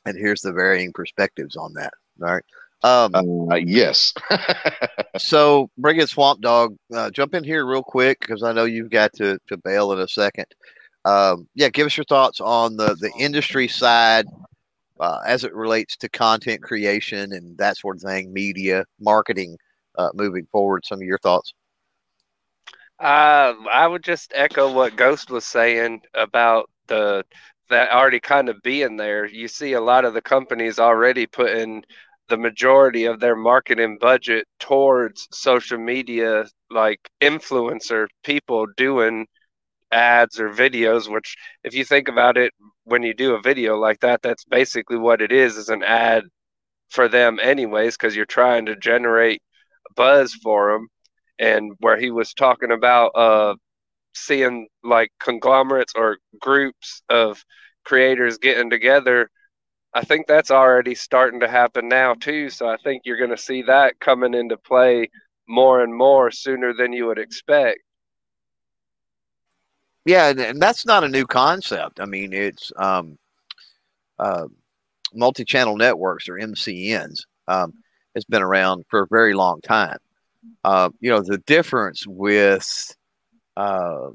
S1: And here's the varying perspectives on that. All right. Um,
S3: uh, yes.
S1: so bring it Swamp Dog. Uh, jump in here real quick because I know you've got to, to bail in a second. Um, yeah, give us your thoughts on the, the industry side uh, as it relates to content creation and that sort of thing, media, marketing, uh, moving forward? Some of your thoughts?
S2: Uh, I would just echo what Ghost was saying about the that already kind of being there. You see a lot of the companies already putting the majority of their marketing budget towards social media, like influencer people doing ads or videos which if you think about it when you do a video like that that's basically what it is is an ad for them anyways because you're trying to generate buzz for them and where he was talking about uh seeing like conglomerates or groups of creators getting together i think that's already starting to happen now too so i think you're going to see that coming into play more and more sooner than you would expect
S1: yeah, and, and, that's not a new concept. I mean, it's um, uh, multi-channel networks or MCNs um, has been around for a very long time. Uh, you know, the difference with, uh,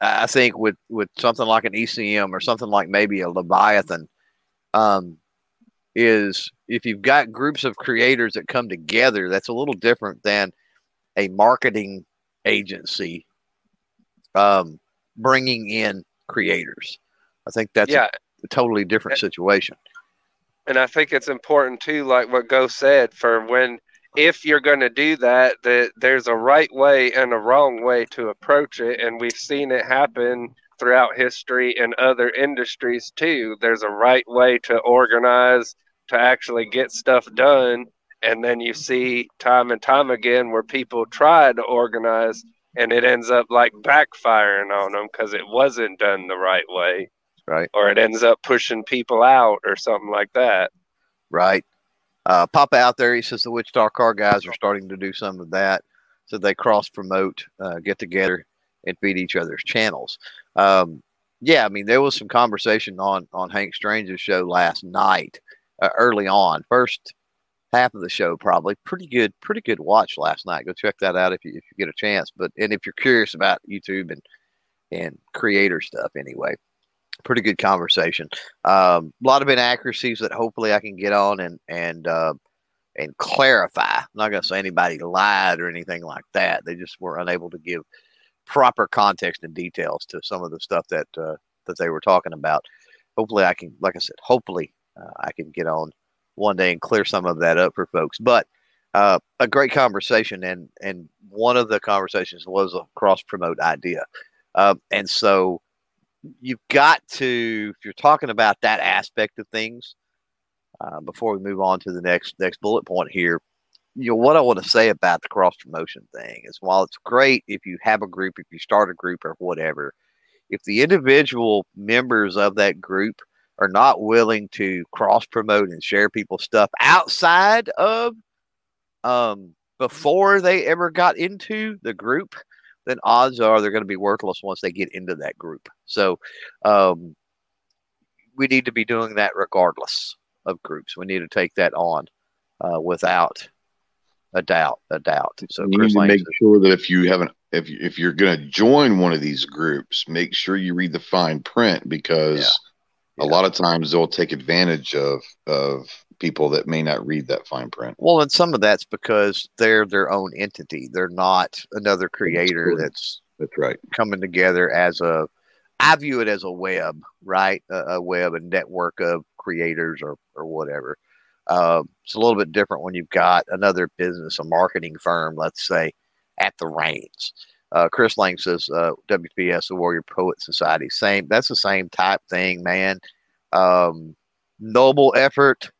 S1: I think, with with something like an ECM or something like maybe a Leviathan, um, is if you've got groups of creators that come together, that's a little different than a marketing agency um, bringing in creators. I think that's yeah. a, a totally different situation.
S2: And I think it's important too, like what Go said, for when if you're going to do that, that there's a right way and a wrong way to approach it, and we've seen it happen throughout history and other industries too. There's a right way to organize to actually get stuff done, and then you see time and time again where people try to organize and it ends up like backfiring on them because it wasn't done the right way.
S1: Right.
S2: Or it ends up pushing people out or something like that.
S1: Right. Uh, Papa out there, he says the Wichita car guys are starting to do some of that. So they cross promote, uh, get together, and feed each other's channels. Um, yeah, I mean, there was some conversation on on Hank Strange's show last night, uh, early on. First half of the show probably pretty good pretty good watch last night go check that out if you, if you get a chance but and if you're curious about youtube and and creator stuff anyway pretty good conversation. Um, a lot of inaccuracies that hopefully i can get on and and uh, and clarify. I'm not going to say anybody lied or anything like that. They just were unable to give proper context and details to some of the stuff that uh, that they were talking about. Hopefully i can like i said hopefully uh, i can get on one day and clear some of that up for folks. But uh, a great conversation, and and one of the conversations was a cross promote idea, uh, and so you've got to if you're talking about that aspect of things. Uh, before we move on to the next next bullet point here, you know what I want to say about the cross promotion thing is while it's great if you have a group, if you start a group or whatever, if the individual members of that group are not willing to cross promote and share people's stuff outside of um, before they ever got into the group, then odds are they're going to be worthless once they get into that group. So um, we need to be doing that regardless of groups. We need to take that on uh, without a doubt, a doubt. So
S3: you Chris need to make sure that if you haven't, if if you're going to join one of these groups, make sure you read the fine print because yeah. Yeah. a lot of times they'll take advantage of of people that may not read that fine print.
S1: Well, and some of that's because they're their own entity. They're not another creator that's
S3: that's right
S1: coming together as a. I view it as a web, right? A, a web, a network of creators or or whatever. Uh, it's a little bit different when you've got another business, a marketing firm, let's say, at the reins. Uh, Chris Lang says uh, WPS, the Warrior Poet Society, same. That's the same type thing, man. Um, noble effort,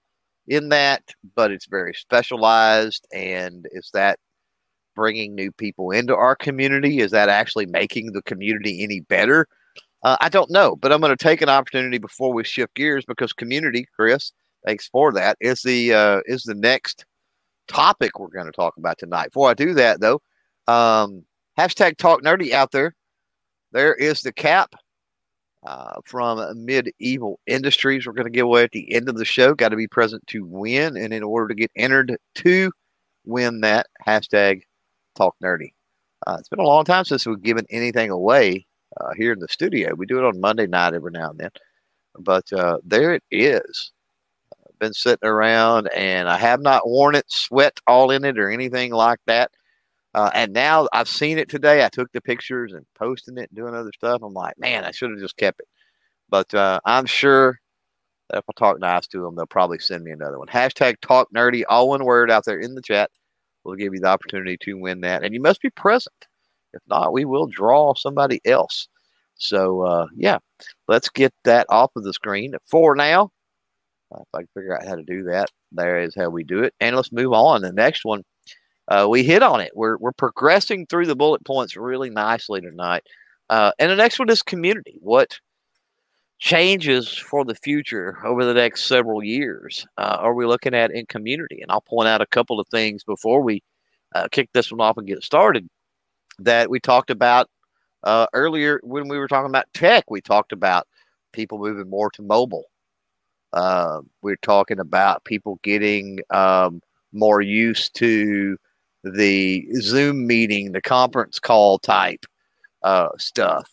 S1: in that, but it's very specialized. And is that bringing new people into our community? Is that actually making the community any better? Uh, I don't know, but I'm going to take an opportunity before we shift gears because community, Chris, thanks for that. Is the uh, is the next topic we're going to talk about tonight. Before I do that, though, um, hashtag Talk Nerdy out there. There is the cap uh, from Medieval Industries. We're going to give away at the end of the show. Got to be present to win. And in order to get entered to win that, hashtag talk nerdy. Uh, it's been a long time since we've given anything away uh, here in the studio. We do it on Monday night every now and then. But uh, there it is. Been sitting around and I have not worn it, sweat all in it, or anything like that. Uh, and now I've seen it today. I took the pictures and posting it, and doing other stuff. I'm like, man, I should have just kept it. But uh, I'm sure that if I talk nice to them, they'll probably send me another one. Hashtag talk nerdy, all one word out there in the chat. We'll give you the opportunity to win that. And you must be present. If not, we will draw somebody else. So, uh, yeah, let's get that off of the screen for now. If I can figure out how to do that, there is how we do it. And let's move on. The next one uh, we hit on it. We're, we're progressing through the bullet points really nicely tonight. Uh, and the next one is community. What changes for the future over the next several years uh, are we looking at in community? And I'll point out a couple of things before we uh, kick this one off and get started that we talked about uh, earlier when we were talking about tech. We talked about people moving more to mobile. Uh, we're talking about people getting um, more used to the Zoom meeting, the conference call type uh, stuff.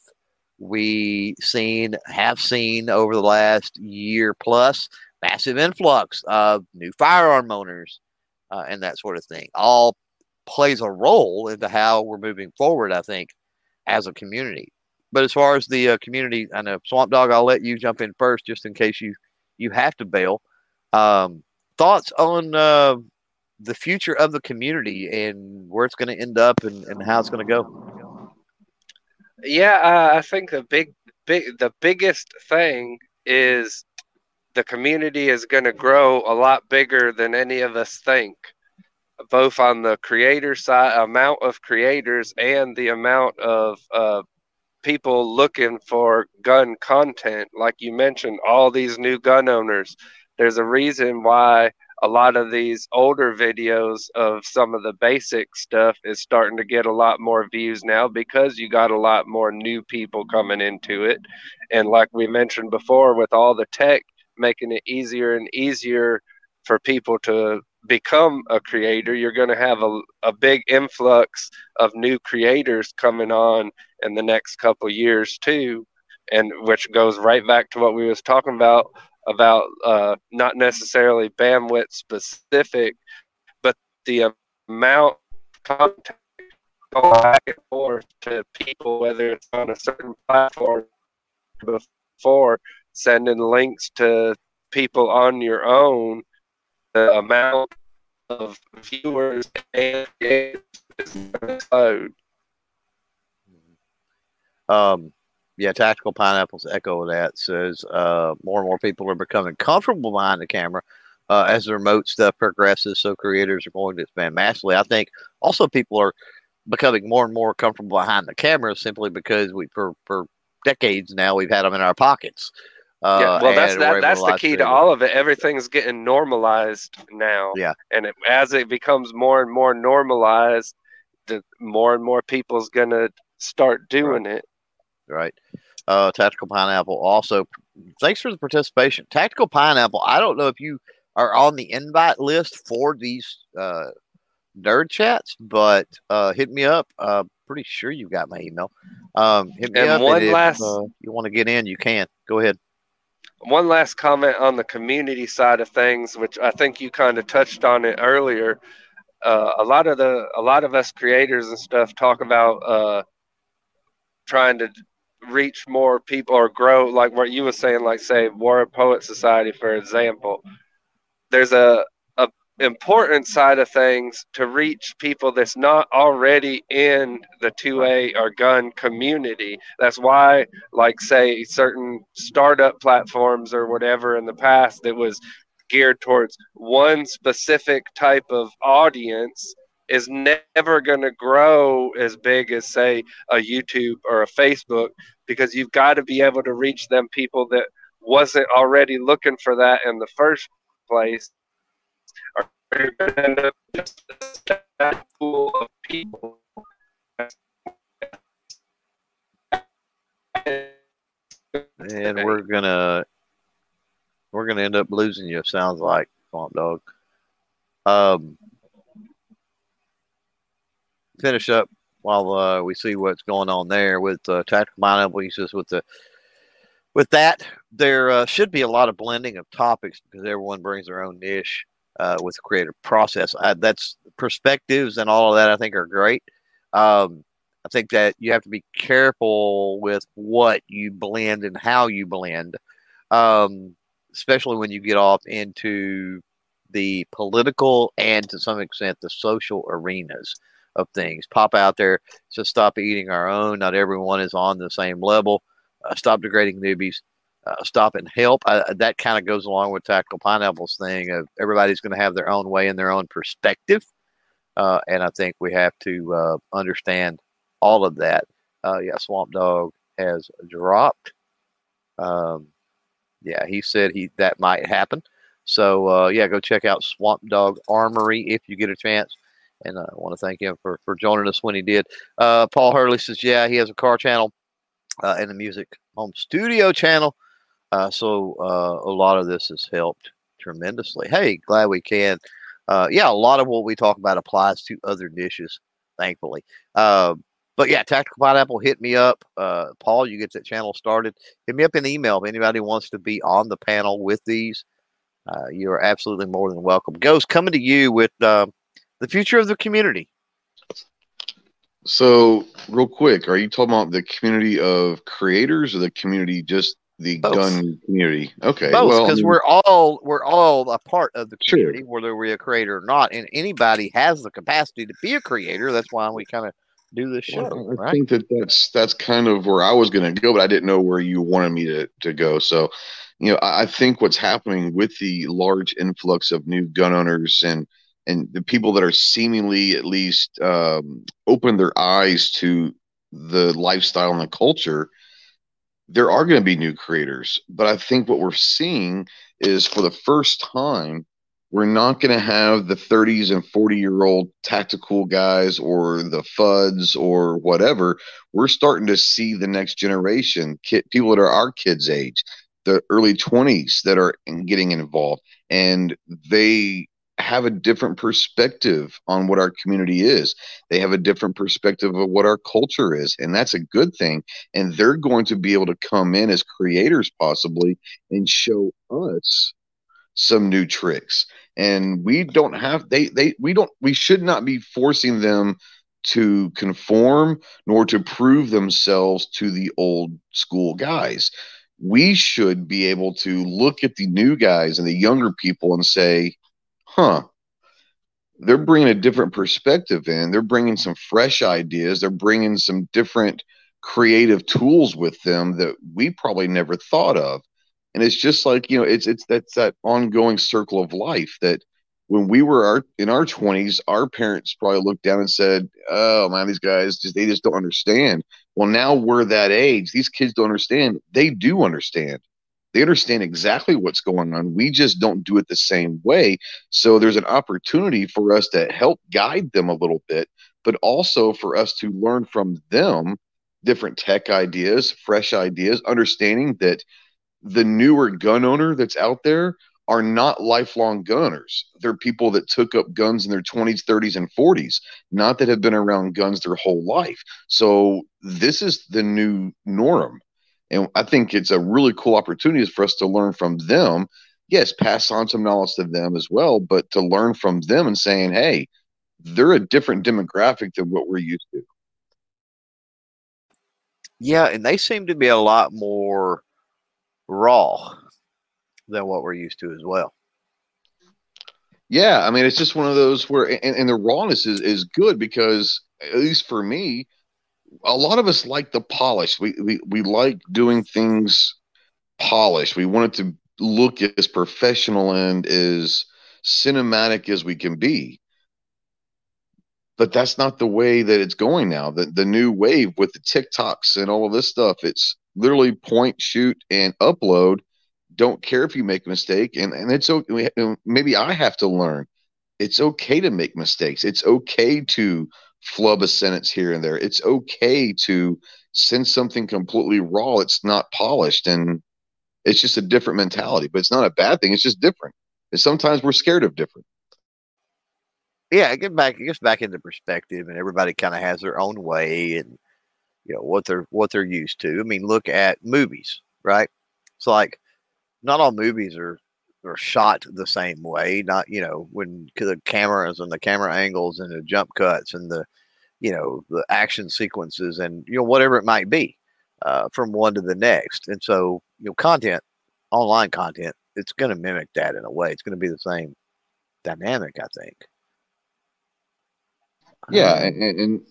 S1: We seen have seen over the last year plus massive influx of new firearm owners uh, and that sort of thing. All plays a role into how we're moving forward. I think as a community. But as far as the uh, community, I know Swamp Dog. I'll let you jump in first, just in case you you have to bail. Um, thoughts on uh, the future of the community and where it's going to end up and, and how it's going to go.
S2: Yeah, uh, I think the big, big, the biggest thing is the community is going to grow a lot bigger than any of us think, both on the creator side, amount of creators, and the amount of uh, people looking for gun content. Like you mentioned, all these new gun owners. There's a reason why a lot of these older videos of some of the basic stuff is starting to get a lot more views now because you got a lot more new people coming into it. And like we mentioned before, with all the tech making it easier and easier for people to become a creator, you're going to have a, a big influx of new creators coming on in the next couple years too. And which goes right back to what we was talking about about uh, not necessarily bandwidth specific, but the amount of content go back and forth to people, whether it's on a certain platform before sending links to people on your own, the amount of viewers and explode.
S1: Um, yeah, Tactical Pineapples echo that says uh, more and more people are becoming comfortable behind the camera uh, as the remote stuff progresses. So creators are going to expand massively. I think also people are becoming more and more comfortable behind the camera simply because we for for decades now we've had them in our pockets.
S2: Uh, yeah, well, that's that, that's the key to all of it. Everything's getting normalized now.
S1: Yeah,
S2: and it, as it becomes more and more normalized, the more and more people's gonna start doing
S1: right.
S2: it.
S1: Right. Uh, Tactical Pineapple also. Thanks for the participation. Tactical Pineapple. I don't know if you are on the invite list for these uh, nerd chats, but uh, hit me up. Uh, pretty sure you got my email. Um, hit me
S2: and
S1: up.
S2: One
S1: and
S2: last,
S1: if uh, you want to get in, you can. Go ahead.
S2: One last comment on the community side of things, which I think you kind of touched on it earlier. Uh, a lot of the a lot of us creators and stuff talk about uh, trying to reach more people or grow like what you were saying like say warrior poet society for example there's a, a important side of things to reach people that's not already in the 2A or gun community. That's why, like, say, certain startup platforms or whatever in the past that was geared towards one specific type of audience is never going to grow as big as say a YouTube or a Facebook because you've got to be able to reach them people that wasn't already looking for that in the first place are going to end up just a pool of people.
S1: And we're gonna we're gonna end up losing you. Sounds like Swamp Dog. Um, finish up while uh, we see what's going on there with uh, tactical mind says with the with that, there uh, should be a lot of blending of topics because everyone brings their own niche uh, with the creative process. I, that's perspectives and all of that. I think are great. Um, I think that you have to be careful with what you blend and how you blend, um, especially when you get off into the political and to some extent the social arenas of things. Pop out there, just stop eating our own. Not everyone is on the same level uh, stop degrading newbies, uh, stop and help. that kind of goes along with Tactical Pineapples thing of everybody's going to have their own way and their own perspective. Uh, and I think we have to uh, understand all of that. Uh, yeah, Swamp Dog has dropped. Um, yeah, he said he that might happen. So uh, yeah, go check out Swamp Dog Armory if you get a chance. And I want to thank him for, for joining us when he did. Paul Hurley says, yeah, he has a car channel uh, and a Music Home Studio channel. Uh, so uh, a lot of this has helped tremendously. Hey, glad we can. Uh, yeah, a lot of what we talk about applies to other dishes, thankfully. Uh, but yeah, Tactical Pineapple, hit me up. Uh, Paul, you get that channel started. Hit me up in email if anybody wants to be on the panel with these. you are absolutely more than welcome. Ghost coming to you with the future of the community.
S3: So, real quick, are you talking about the community of creators or the community just the Both. gun community? Okay,
S1: Both, well, because I mean, we're all we're all a part of the community, sure. whether we're a creator or not, and anybody has the capacity to be a creator. That's why we kind of do this show. Well,
S3: I right? think that that's that's kind of where I was going to go, but I didn't know where you wanted me to to go. So, you know, I think what's happening with the large influx of new gun owners and and the people that are seemingly at least um, open their eyes to the lifestyle and the culture there are going to be new creators. But i think what we're seeing is for the first time we're not going to have the 30s and 40 year old tactical guys or the fuds or whatever. We're starting to see the next generation people that are our kids age the early 20s that are getting involved and they have a different perspective on what our community is. They have a different perspective of what our culture is, and that's a good thing. And they're going to be able to come in as creators, possibly, and show us some new tricks. And we don't have they they we don't we should not be forcing them to conform nor to prove themselves to the old school guys. We should be able to look at the new guys and the younger people and say, huh, they're bringing a different perspective in. They're bringing some fresh ideas. They're bringing some different creative tools with them that we probably never thought of. And it's just like you know, it's it's that's that ongoing circle of life that when we were our, in our 20s, our parents probably looked down and said, "Oh man, these guys just they just don't understand." Well, now we're that age. These kids don't understand. They do understand. They understand exactly what's going on. We just don't do it the same way. So there's an opportunity for us to help guide them a little bit, but also for us to learn from them different tech ideas, fresh ideas, understanding that the newer gun owner that's out there are not lifelong gunners. They're people that took up guns in their 20s, 30s, and 40s, not that have been around guns their whole life. So this is the new norm. And I think it's a really cool opportunity for us to learn from them. Yes, pass on some knowledge to them as well, but to learn from them and saying, hey, they're a different demographic than what we're used to.
S1: Yeah, and they seem to be a lot more raw than what we're used to as well.
S3: Yeah, I mean, it's just one of those where, and, and the rawness is, is good because, at least for me, a lot of us like the polish. We, we we like doing things polished. We want it to look as professional and as cinematic as we can be. But that's not the way that it's going now. The the new wave with the TikToks and all of this stuff, it's literally point, shoot, and upload. Don't care if you make a mistake, and and it's okay. Maybe I have to learn. It's okay to make mistakes. It's okay to flub a sentence here and there. It's okay to send something completely raw. It's not polished and it's just a different mentality, but it's not a bad thing. It's just different. And sometimes we're scared of different.
S1: Yeah, get back, it gets back into perspective, and everybody kind of has their own way, and you know what they're what they're used to. I mean, look at movies, right? It's like not all movies are are shot the same way. Not you know when the cameras and the camera angles and the jump cuts and the you know the action sequences and you know whatever it might be uh, from one to the next. And so you know content, online content, it's going to mimic that in a way. It's going to be the same dynamic, I think.
S3: Yeah, um, and, and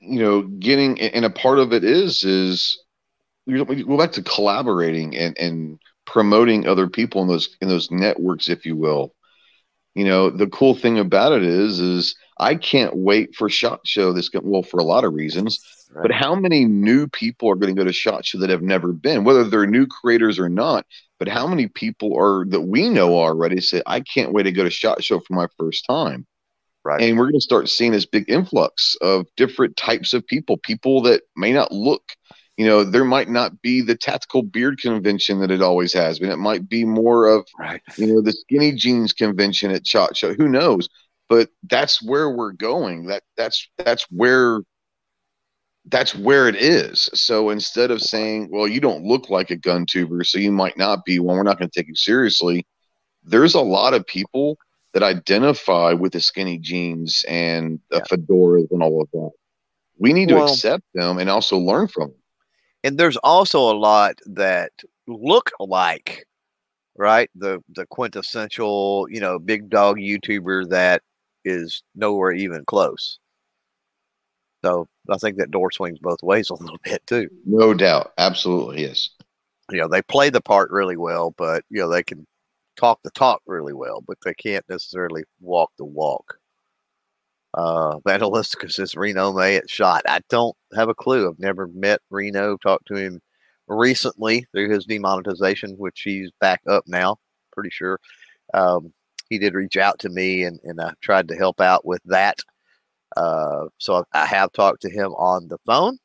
S3: you know, getting and a part of it is is we go back to collaborating and and promoting other people in those in those networks, if you will. You know, the cool thing about it is, is I can't wait for Shot Show. This well for a lot of reasons, right. but how many new people are going to go to Shot Show that have never been, whether they're new creators or not? But how many people are that we know already say, I can't wait to go to Shot Show for my first time. Right. And we're going to start seeing this big influx of different types of people, people that may not look you know, there might not be the tactical beard convention that it always has been. It might be more of, right. you know, the skinny jeans convention at Shot Show. Who knows? But that's where we're going. That that's that's where that's where it is. So instead of saying, well, you don't look like a gun tuber, so you might not be one, we're not going to take you seriously. There's a lot of people that identify with the skinny jeans and the yeah. fedoras and all of that. We need to well, accept them and also learn from them
S1: and there's also a lot that look like right? The the quintessential you know big dog youtuber that is nowhere even close. So i think that door swings both ways a little bit too.
S3: No doubt. Absolutely yes.
S1: You know they play the part really well but you know they can talk the talk really well but they can't necessarily walk the walk uh, Vandalisticus is Reno May at shot. I don't have a clue. I've never met Reno, talked to him recently through his demonetization, which he's back up now, pretty sure. Um, he did reach out to me and, and I tried to help out with that. Uh, so I have talked to him on the phone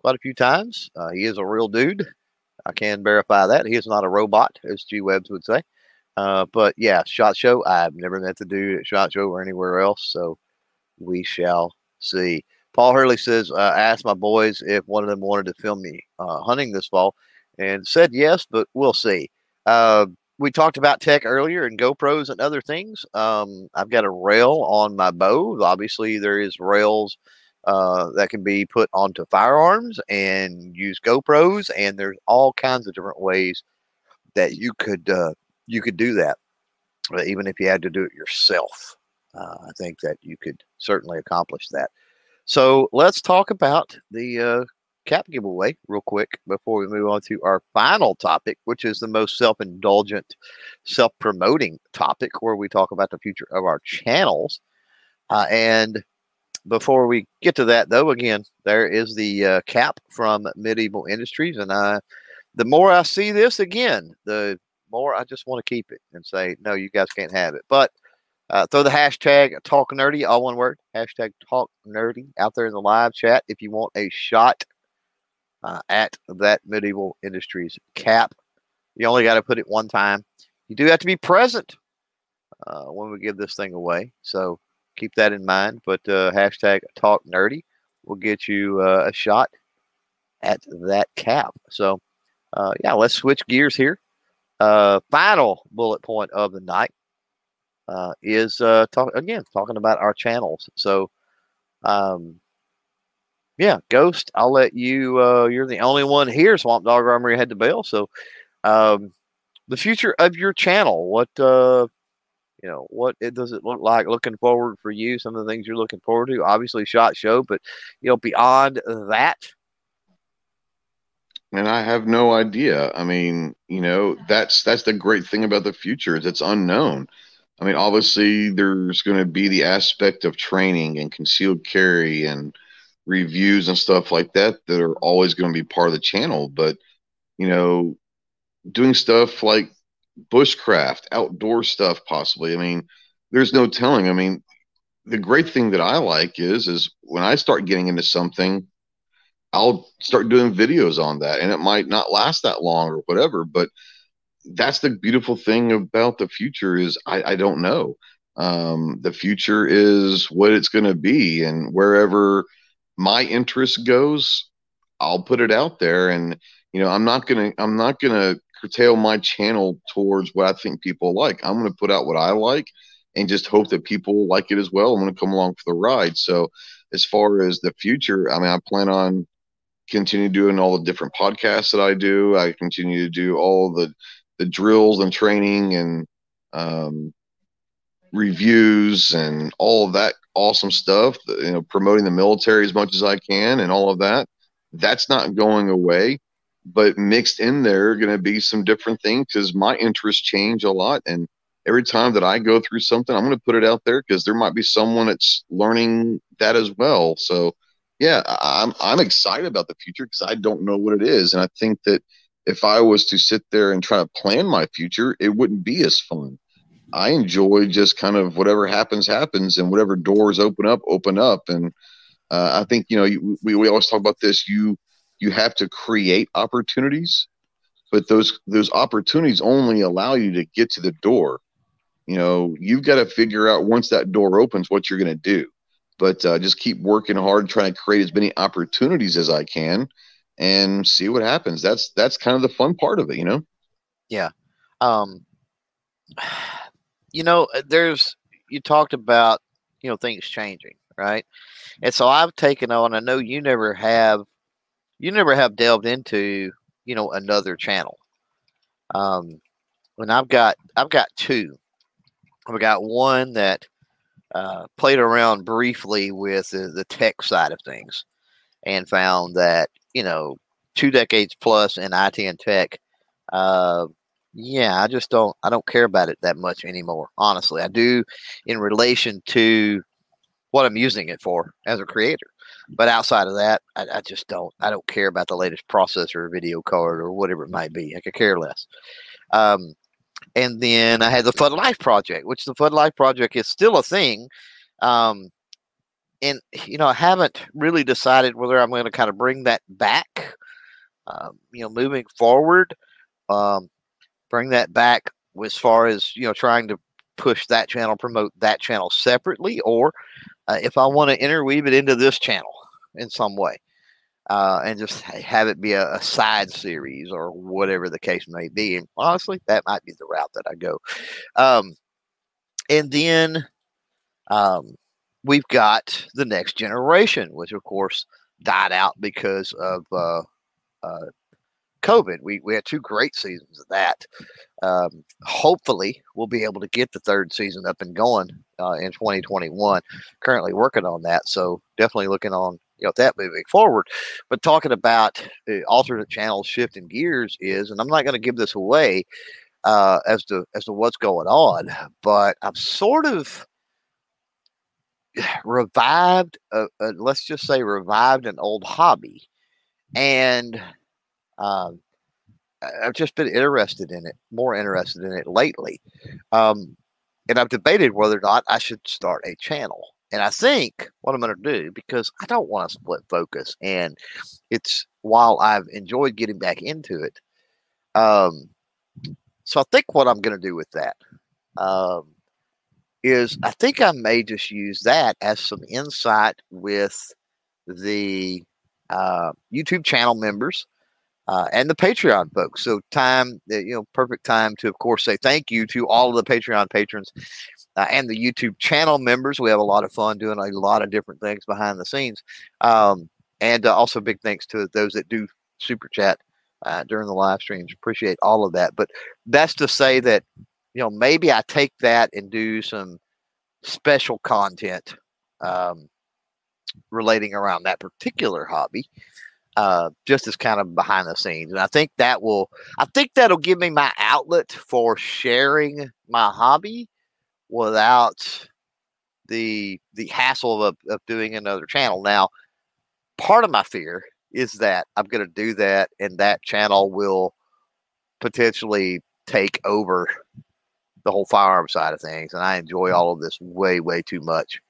S1: quite a few times. Uh, he is a real dude. I can verify that. He is not a robot, as G Webs would say. Uh, but yeah, Shot Show, I've never met the dude at Shot Show or anywhere else. So we shall see. Paul Hurley says, uh, I asked my boys if one of them wanted to film me uh, hunting this fall and said yes, but we'll see. Uh, we talked about tech earlier and GoPros and other things. Um, I've got a rail on my bow. Obviously, there is rails uh, that can be put onto firearms and use GoPros, and there's all kinds of different ways that you could uh, you could do that, even if you had to do it yourself. Uh, I think that you could certainly accomplish that. So let's talk about the uh, cap giveaway real quick before we move on to our final topic, which is the most self indulgent, self promoting topic where we talk about the future of our channels. Uh, and before we get to that, though, again, there is the uh, cap from Medieval Industries. And I, the more I see this again, the more I just want to keep it and say, no, you guys can't have it. But uh, throw the hashtag talk nerdy, all one word, hashtag talk nerdy out there in the live chat if you want a shot uh, at that medieval industries cap. You only got to put it one time. You do have to be present uh, when we give this thing away. So keep that in mind. But uh, hashtag talk nerdy will get you uh, a shot at that cap. So, uh, yeah, let's switch gears here. final bullet point of the night uh, is uh, talk again talking about our channels. So, um, yeah, Ghost, I'll let you. Uh, you're the only one here. Swamp Dog Armory had the bell. So, um, the future of your channel. What uh, you know, what it does it look like? Looking forward for you. Some of the things you're looking forward to. Obviously, shot show, but you know, beyond that.
S3: And I have no idea. I mean, you know, that's that's the great thing about the future is it's unknown. I mean, obviously, there's going to be the aspect of training and concealed carry and reviews and stuff like that that are always going to be part of the channel. But, you know, doing stuff like bushcraft, outdoor stuff, possibly. I mean, there's no telling. I mean, the great thing that I like is, is when I start getting into something, I'll start doing videos on that, and it might not last that long or whatever, but that's the beautiful thing about the future is I, I don't know. Um, the future is what it's going to be, and wherever my interest goes, I'll put it out there. And you know, I'm not gonna I'm not gonna curtail my channel towards what I think people like. I'm gonna put out what I like, and just hope that people like it as well. I'm gonna come along for the ride. So, as far as the future, I mean, I plan on continue doing all the different podcasts that I do. I continue to do all the the drills and training and um, reviews and all of that awesome stuff. You know, promoting the military as much as I can and all of that. That's not going away, but mixed in there are going to be some different things because my interests change a lot. And every time that I go through something, I'm going to put it out there because there might be someone that's learning that as well. So, yeah, I'm I'm excited about the future because I don't know what it is, and I think that if I was to sit there and try to plan my future, it wouldn't be as fun. I enjoy just kind of whatever happens, happens, and whatever doors open up, open up. And uh, I think you know you, we we always talk about this. You you have to create opportunities, but those those opportunities only allow you to get to the door. You know, you've got to figure out once that door opens what you're going to do. But uh, just keep working hard, trying to create as many opportunities as I can and see what happens. That's that's kind of the fun part of it, you know.
S1: Yeah. Um you know, there's you talked about, you know, things changing, right? And so I've taken on, I know you never have you never have delved into, you know, another channel. Um and I've got I've got two. I've got one that uh, played around briefly with the, the tech side of things and found that you know, two decades plus in IT and tech, uh, yeah, I just don't I don't care about it that much anymore. Honestly, I do in relation to what I'm using it for as a creator. But outside of that, I, I just don't I don't care about the latest processor, video card, or whatever it might be. I could care less. Um, and then I had the FUD Life project, which the FUD Life project is still a thing. Um, and you know, I haven't really decided whether I'm going to kind of bring that back. Um, you know, moving forward, um, bring that back as far as you know, trying to push that channel, promote that channel separately, or uh, if I want to interweave it into this channel in some way, uh, and just have it be a, a, side series or whatever the case may be. And honestly, that might be the route that I go. Um, and then, um, we've got the next generation, which of course died out because of uh, uh, COVID. We we had two great seasons of that. Um, hopefully, we'll be able to get the third season up and going uh, in 2021. Currently working on that, so definitely looking on you know that moving forward. But talking about uh, alternate channels, shifting gears is, and I'm not going to give this away uh, as to as to what's going on, but I'm sort of revived. Uh, uh, let's just say revived an old hobby, and um, I've just been interested in it, more interested in it lately. Um, and I've debated whether or not I should start a channel. And I think what I'm going to do, because I don't want to split focus, and it's while I've enjoyed getting back into it. Um, so I think what I'm going to do with that um, is I think I may just use that as some insight with the uh, YouTube channel members uh, and the Patreon folks. So, time, uh, you know, perfect time to, of course, say thank you to all of the Patreon patrons uh, and the YouTube channel members. We have a lot of fun doing a lot of different things behind the scenes. Um, and uh, also, big thanks to those that do super chat uh, during the live streams. Appreciate all of that. But that's to say that, you know, maybe I take that and do some special content um, relating around that particular hobby uh, just as kind of behind the scenes. And I think that will, I think that'll give me my outlet for sharing my hobby without the the hassle of, of doing another channel. Now, part of my fear is that I'm going to do that, and that channel will potentially take over the whole firearm side of things. And I enjoy all of this way, way too much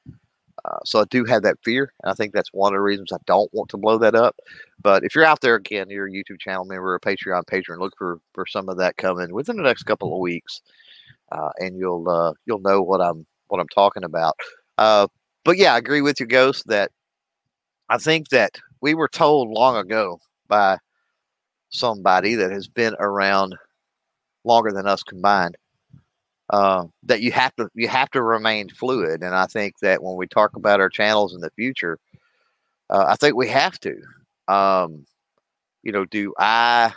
S1: uh, so I do have that fear. And I think that's one of the reasons I don't want to blow that up. But if you're out there again, you're a YouTube channel member, a Patreon patron, look for for some of that coming within the next couple of weeks, uh, and you'll uh, you'll know what I'm what I'm talking about. Uh, but yeah, I agree with you, Ghost. That I think that we were told long ago by somebody that has been around longer than us combined uh, that you have to you have to remain fluid. And I think that when we talk about our channels in the future, uh, I think we have to. Um, you know, do I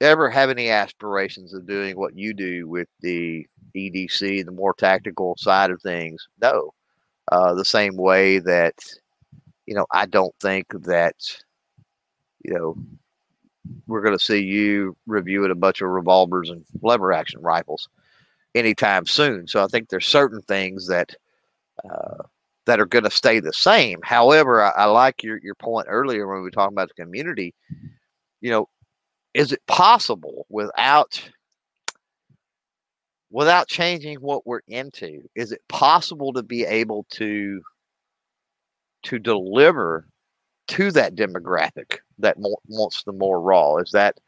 S1: ever have any aspirations of doing what you do with the EDC, the more tactical side of things? No. Uh, the same way that, you know, I don't think that, you know, we're going to see you reviewing a bunch of revolvers and lever action rifles anytime soon. So I think there's certain things that uh, that are going to stay the same. However, I, I, like your your point earlier when we were talking about the community. You know, is it possible without without changing what we're into? Is it possible to be able to to deliver to that demographic that wants the more raw? Is that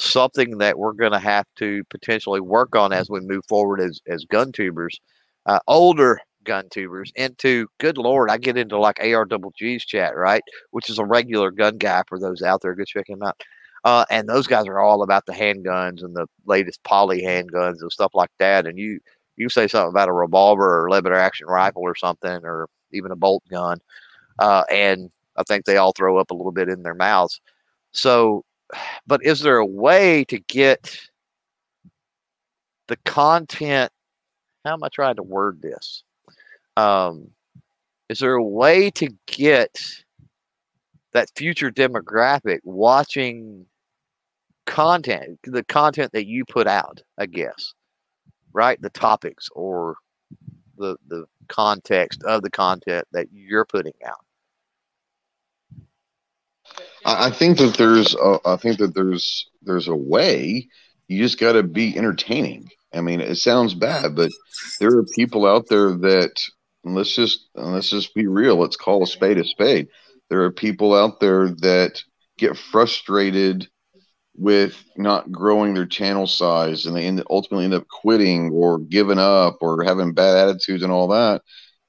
S1: something that we're going to have to potentially work on as we move forward as, as gun tubers, uh, older gun tubers into good lord i get into like ARGG's chat right which is a regular gun guy for those out there go check him out uh, and those guys are all about the handguns and the latest poly handguns and stuff like that and you you say something about a revolver or lever action rifle or something or even a bolt gun uh, and i think they all throw up a little bit in their mouths. So but is there a way to get the content? How am I trying to word this? Um, is there a way to get that future demographic watching content, the content that you put out, I guess, right? The topics or the the context of the content that you're putting out.
S3: I think that there's a, I think that there's there's a way. You just got to be entertaining. I mean, it sounds bad, but there are people out there that let's just let's just be real. Let's call a spade a spade. There are people out there that get frustrated with not growing their channel size, and they end, ultimately end up quitting or giving up or having bad attitudes and all that.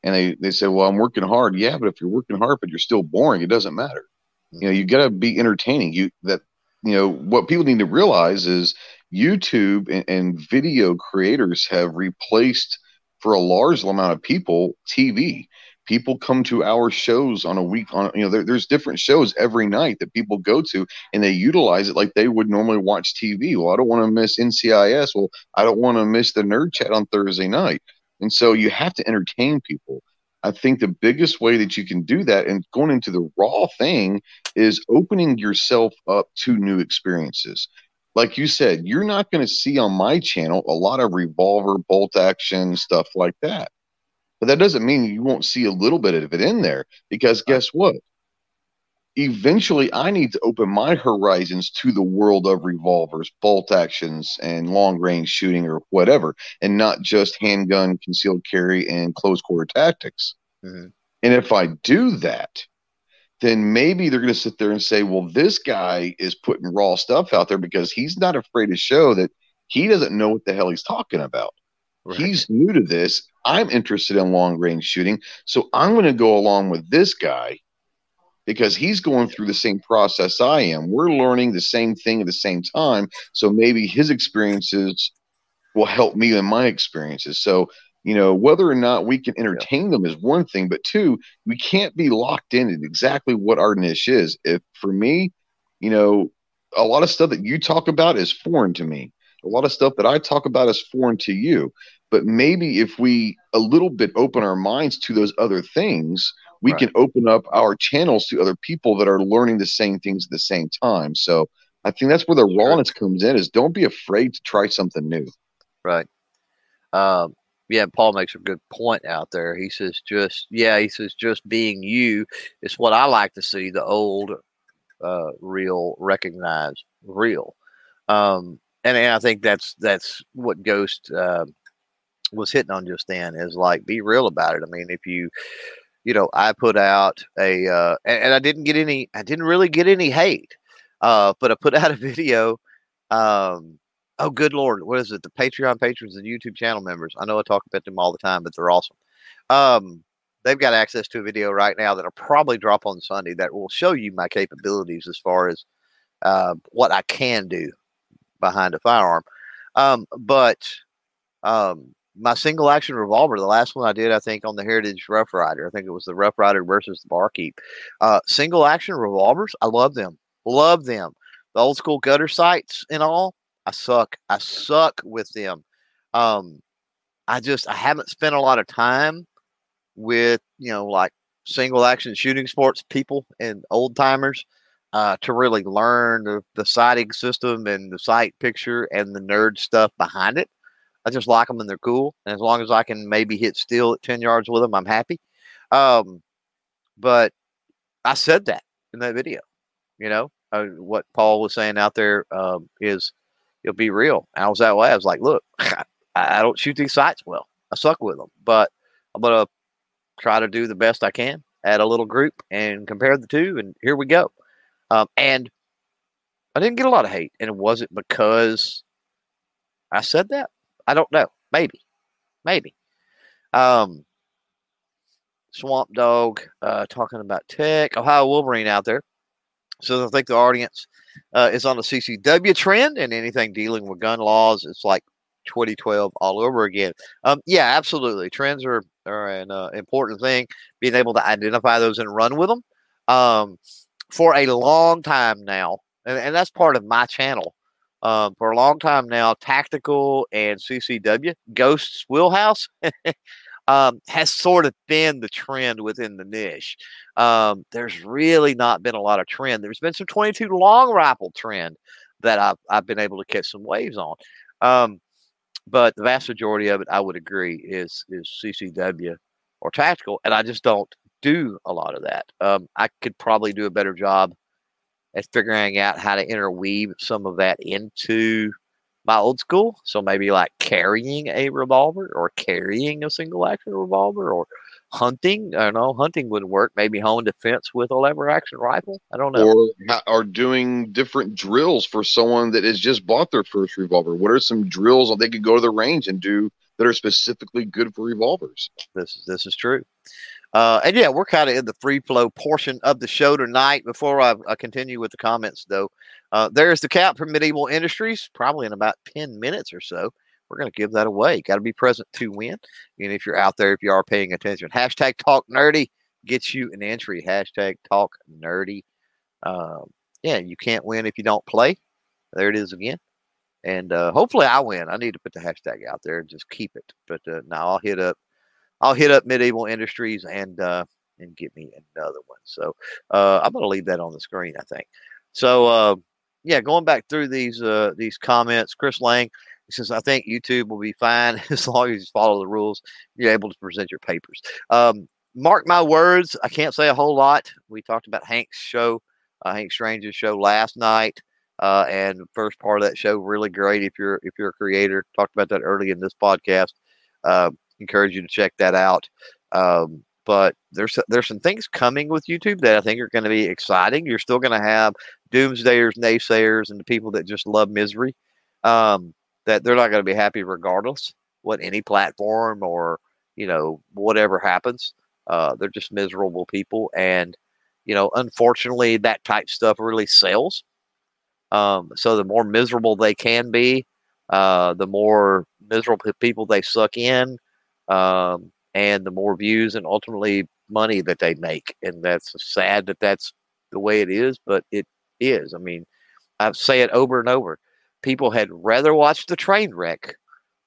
S3: And they they say, "Well, I'm working hard." Yeah, but if you're working hard but you're still boring, it doesn't matter. You know, you got to be entertaining. You that you know what people need to realize is YouTube and, and video creators have replaced for a large amount of people TV people come to our shows on a week on you know there, there's different shows every night that people go to and they utilize it like they would normally watch tv well i don't want to miss ncis well i don't want to miss the nerd chat on thursday night And so you have to entertain people. I think the biggest way that you can do that and going into the raw thing is opening yourself up to new experiences. Like you said, you're not going to see on my channel a lot of revolver, bolt action, stuff like that. But that doesn't mean you won't see a little bit of it in there because guess what? Eventually, I need to open my horizons to the world of revolvers, bolt actions, and long range shooting or whatever, and not just handgun, concealed carry, and close quarter tactics. Mm-hmm. And if I do that, then maybe they're going to sit there and say, well, this guy is putting raw stuff out there because he's not afraid to show that he doesn't know what the hell he's talking about. Right. He's new to this. I'm interested in long range shooting. So I'm going to go along with this guy because he's going through the same process I am. We're learning the same thing at the same time. So maybe his experiences will help me in my experiences. So, you know, whether or not we can entertain them is one thing, but two, we can't be locked in at exactly what our niche is. If for me, you know, a lot of stuff that you talk about is foreign to me a lot of stuff that I talk about is foreign to you. But maybe if we a little bit open our minds to those other things, we right. can open up our channels to other people that are learning the same things at the same time. So I think that's where the rawness comes in is don't be afraid to try something new.
S1: Right. Um, yeah, Paul makes a good point out there. He says, just, yeah, he says, just being you is what I like to see the old, uh, real, recognized real. Um, and, and I think that's that's what Ghost uh, was hitting on just then is like be real about it. I mean, if you you know, I put out a uh, and, and I didn't get any, I didn't really get any hate, uh, but I put out a video. Um, oh, good lord, what is it? The Patreon patrons and YouTube channel members. I know I talk about them all the time, but they're awesome. Um, they've got access to a video right now that'll probably drop on Sunday that will show you my capabilities as far as uh, what I can do behind a firearm. Um, but um, my single action revolver, the last one I did, I think, on the Heritage Rough Rider, I think it was the Rough Rider versus the Barkeep. Uh, single action revolvers, I love them. Love them. The old school gutter sights and all, I suck. I suck with them. Um, I just, I haven't spent a lot of time with, you know, like single action shooting sports people and old timers uh, to really learn the, the sighting system and the sight picture and the nerd stuff behind it. I just like them and they're cool. And as long as I can maybe hit still at 10 yards with them, I'm happy. Um, but I said that in that video. You know, uh, what Paul was saying out there um, is you'll be real. And I was that way. I was like, look, I, I don't shoot these sights well. I suck with them, but I'm going to try to do the best I can at a little group and compare the two. And here we go. Um, and I didn't get a lot of hate, and it wasn't because I said that. I don't know. Maybe, maybe. Um, Swamp Dog uh, talking about tech. Ohio Wolverine out there. So I think the audience uh, is on the CCW trend and anything dealing with gun laws. It's like 2012 all over again. Um, yeah, absolutely. Trends are, are an uh, important thing. Being able to identify those and run with them. Um, for a long time now, and, and that's part of my channel. Um, for a long time now, Tactical and CCW, Ghosts Wheelhouse, um, has sort of been the trend within the niche. Um, there's really not been a lot of trend. There's been some 22 long rifle trend that I've, I've been able to catch some waves on. Um, but the vast majority of it, I would agree, is is CCW or tactical, and I just don't do a lot of that. Um, I could probably do a better job at figuring out how to interweave some of that into my old school. So maybe like carrying a revolver or carrying a single action revolver or hunting. I don't know. Hunting would work. Maybe home defense with a lever action rifle. I don't know.
S3: Or, or doing different drills for someone that has just bought their first revolver. What are some drills that they could go to the range and do that are specifically good for revolvers?
S1: This is this is true. Uh, and yeah, we're kind of in the free flow portion of the show tonight. Before I, I continue with the comments, though, uh, there's the cap for medieval industries. Probably in about 10 minutes or so, we're going to give that away. Got to be present to win. And if you're out there, if you are paying attention, hashtag talk nerdy gets you an entry. Hashtag talk nerdy. Um, yeah, you can't win if you don't play. There it is again. and uh, hopefully I win. I need to put the hashtag out there and just keep it. But uh, now I'll hit up, I'll hit up Medieval Industries and uh, and get me another one. So uh, I'm going to leave that on the screen. I think. So uh, yeah, going back through these uh, these comments, Chris Lang says I think YouTube will be fine as long as you follow the rules. You're able to present your papers. Um, mark my words. I can't say a whole lot. We talked about Hank's show, uh, Hank Strange's show last night. Uh, and first part of that show really great if you're if you're a creator. Talked about that early in this podcast. Uh, encourage you to check that out. Um, but there's there's some things coming with YouTube that I think are going to be exciting. You're still going to have doomsdayers, naysayers, and the people that just love misery. Um, that they're not going to be happy regardless what any platform or you know whatever happens. Uh, they're just miserable people, and you know, unfortunately, that type stuff really sells. Um, so the more miserable they can be, uh, the more miserable people they suck in, um, and the more views and ultimately money that they make. And that's sad that that's the way it is, but it is. I mean, I say it over and over. People had rather watch the train wreck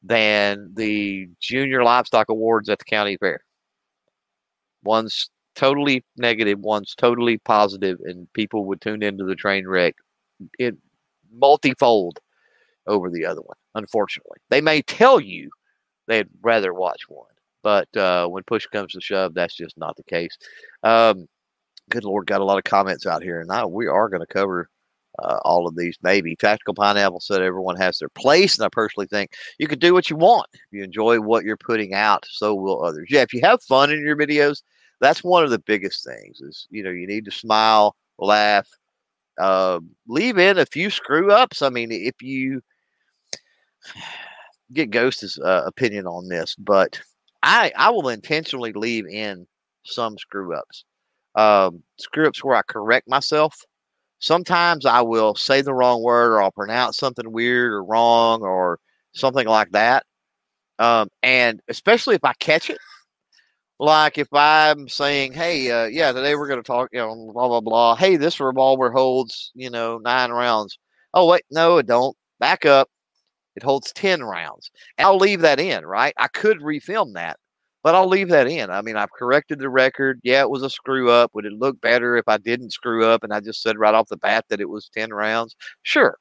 S1: than the junior livestock awards at the county fair. One's totally negative, one's totally positive, and people would tune into the train wreck it multifold over the other one. Unfortunately, they may tell you they'd rather watch one, but uh, when push comes to shove, that's just not the case. Um, good Lord, got a lot of comments out here, and now we are going to cover uh, all of these. Maybe Tactical Pineapple said everyone has their place, and I personally think you can do what you want. If you enjoy what you're putting out, so will others. Yeah, if you have fun in your videos, that's one of the biggest things. Is you know you need to smile, laugh, uh, leave in a few screw ups. I mean, if you get Ghost's uh, opinion on this, but I I will intentionally leave in some screw ups. Um, screw ups where I correct myself. Sometimes I will say the wrong word or I'll pronounce something weird or wrong or something like that. Um, and especially if I catch it, like if I'm saying, hey, uh, yeah, today we're going to talk, you know, blah, blah, blah. Hey, this revolver holds, you know, nine rounds. Oh, wait, no, it don't. Back up. It holds 10 rounds. And I'll leave that in, right? I could refilm that, but I'll leave that in. I mean, I've corrected the record. Yeah, it was a screw up. Would it look better if I didn't screw up and I just said right off the bat that it was 10 rounds? Sure.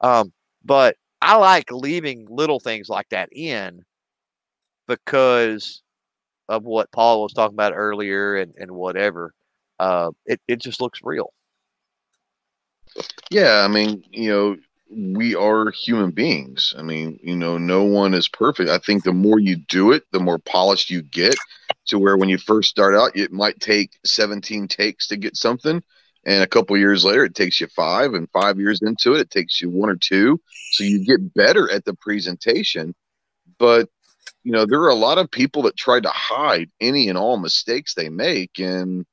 S1: Um, but I like leaving little things like that in because of what Paul was talking about earlier and, and whatever, uh, it, it just looks real.
S3: Yeah, I mean, you know, we are human beings. I mean, you know, no one is perfect. I think the more you do it, the more polished you get to where when you first start out, it might take 17 takes to get something. And a couple years later, it takes you five, and five years into it, it takes you one or two. So you get better at the presentation. But you know, there are a lot of people that try to hide any and all mistakes they make. And,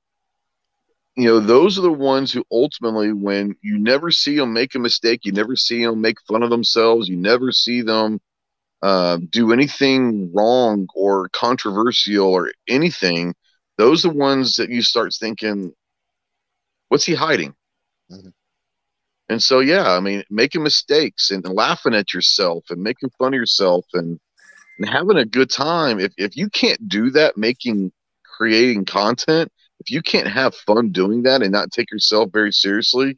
S3: you know, those are the ones who ultimately, when you never see them make a mistake, you never see them make fun of themselves, you never see them uh, do anything wrong or controversial or anything, those are the ones that you start thinking, what's he hiding? Mm-hmm. And so, yeah, I mean, making mistakes and laughing at yourself and making fun of yourself and, and having a good time. If if you can't do that, making creating content, if you can't have fun doing that and not take yourself very seriously,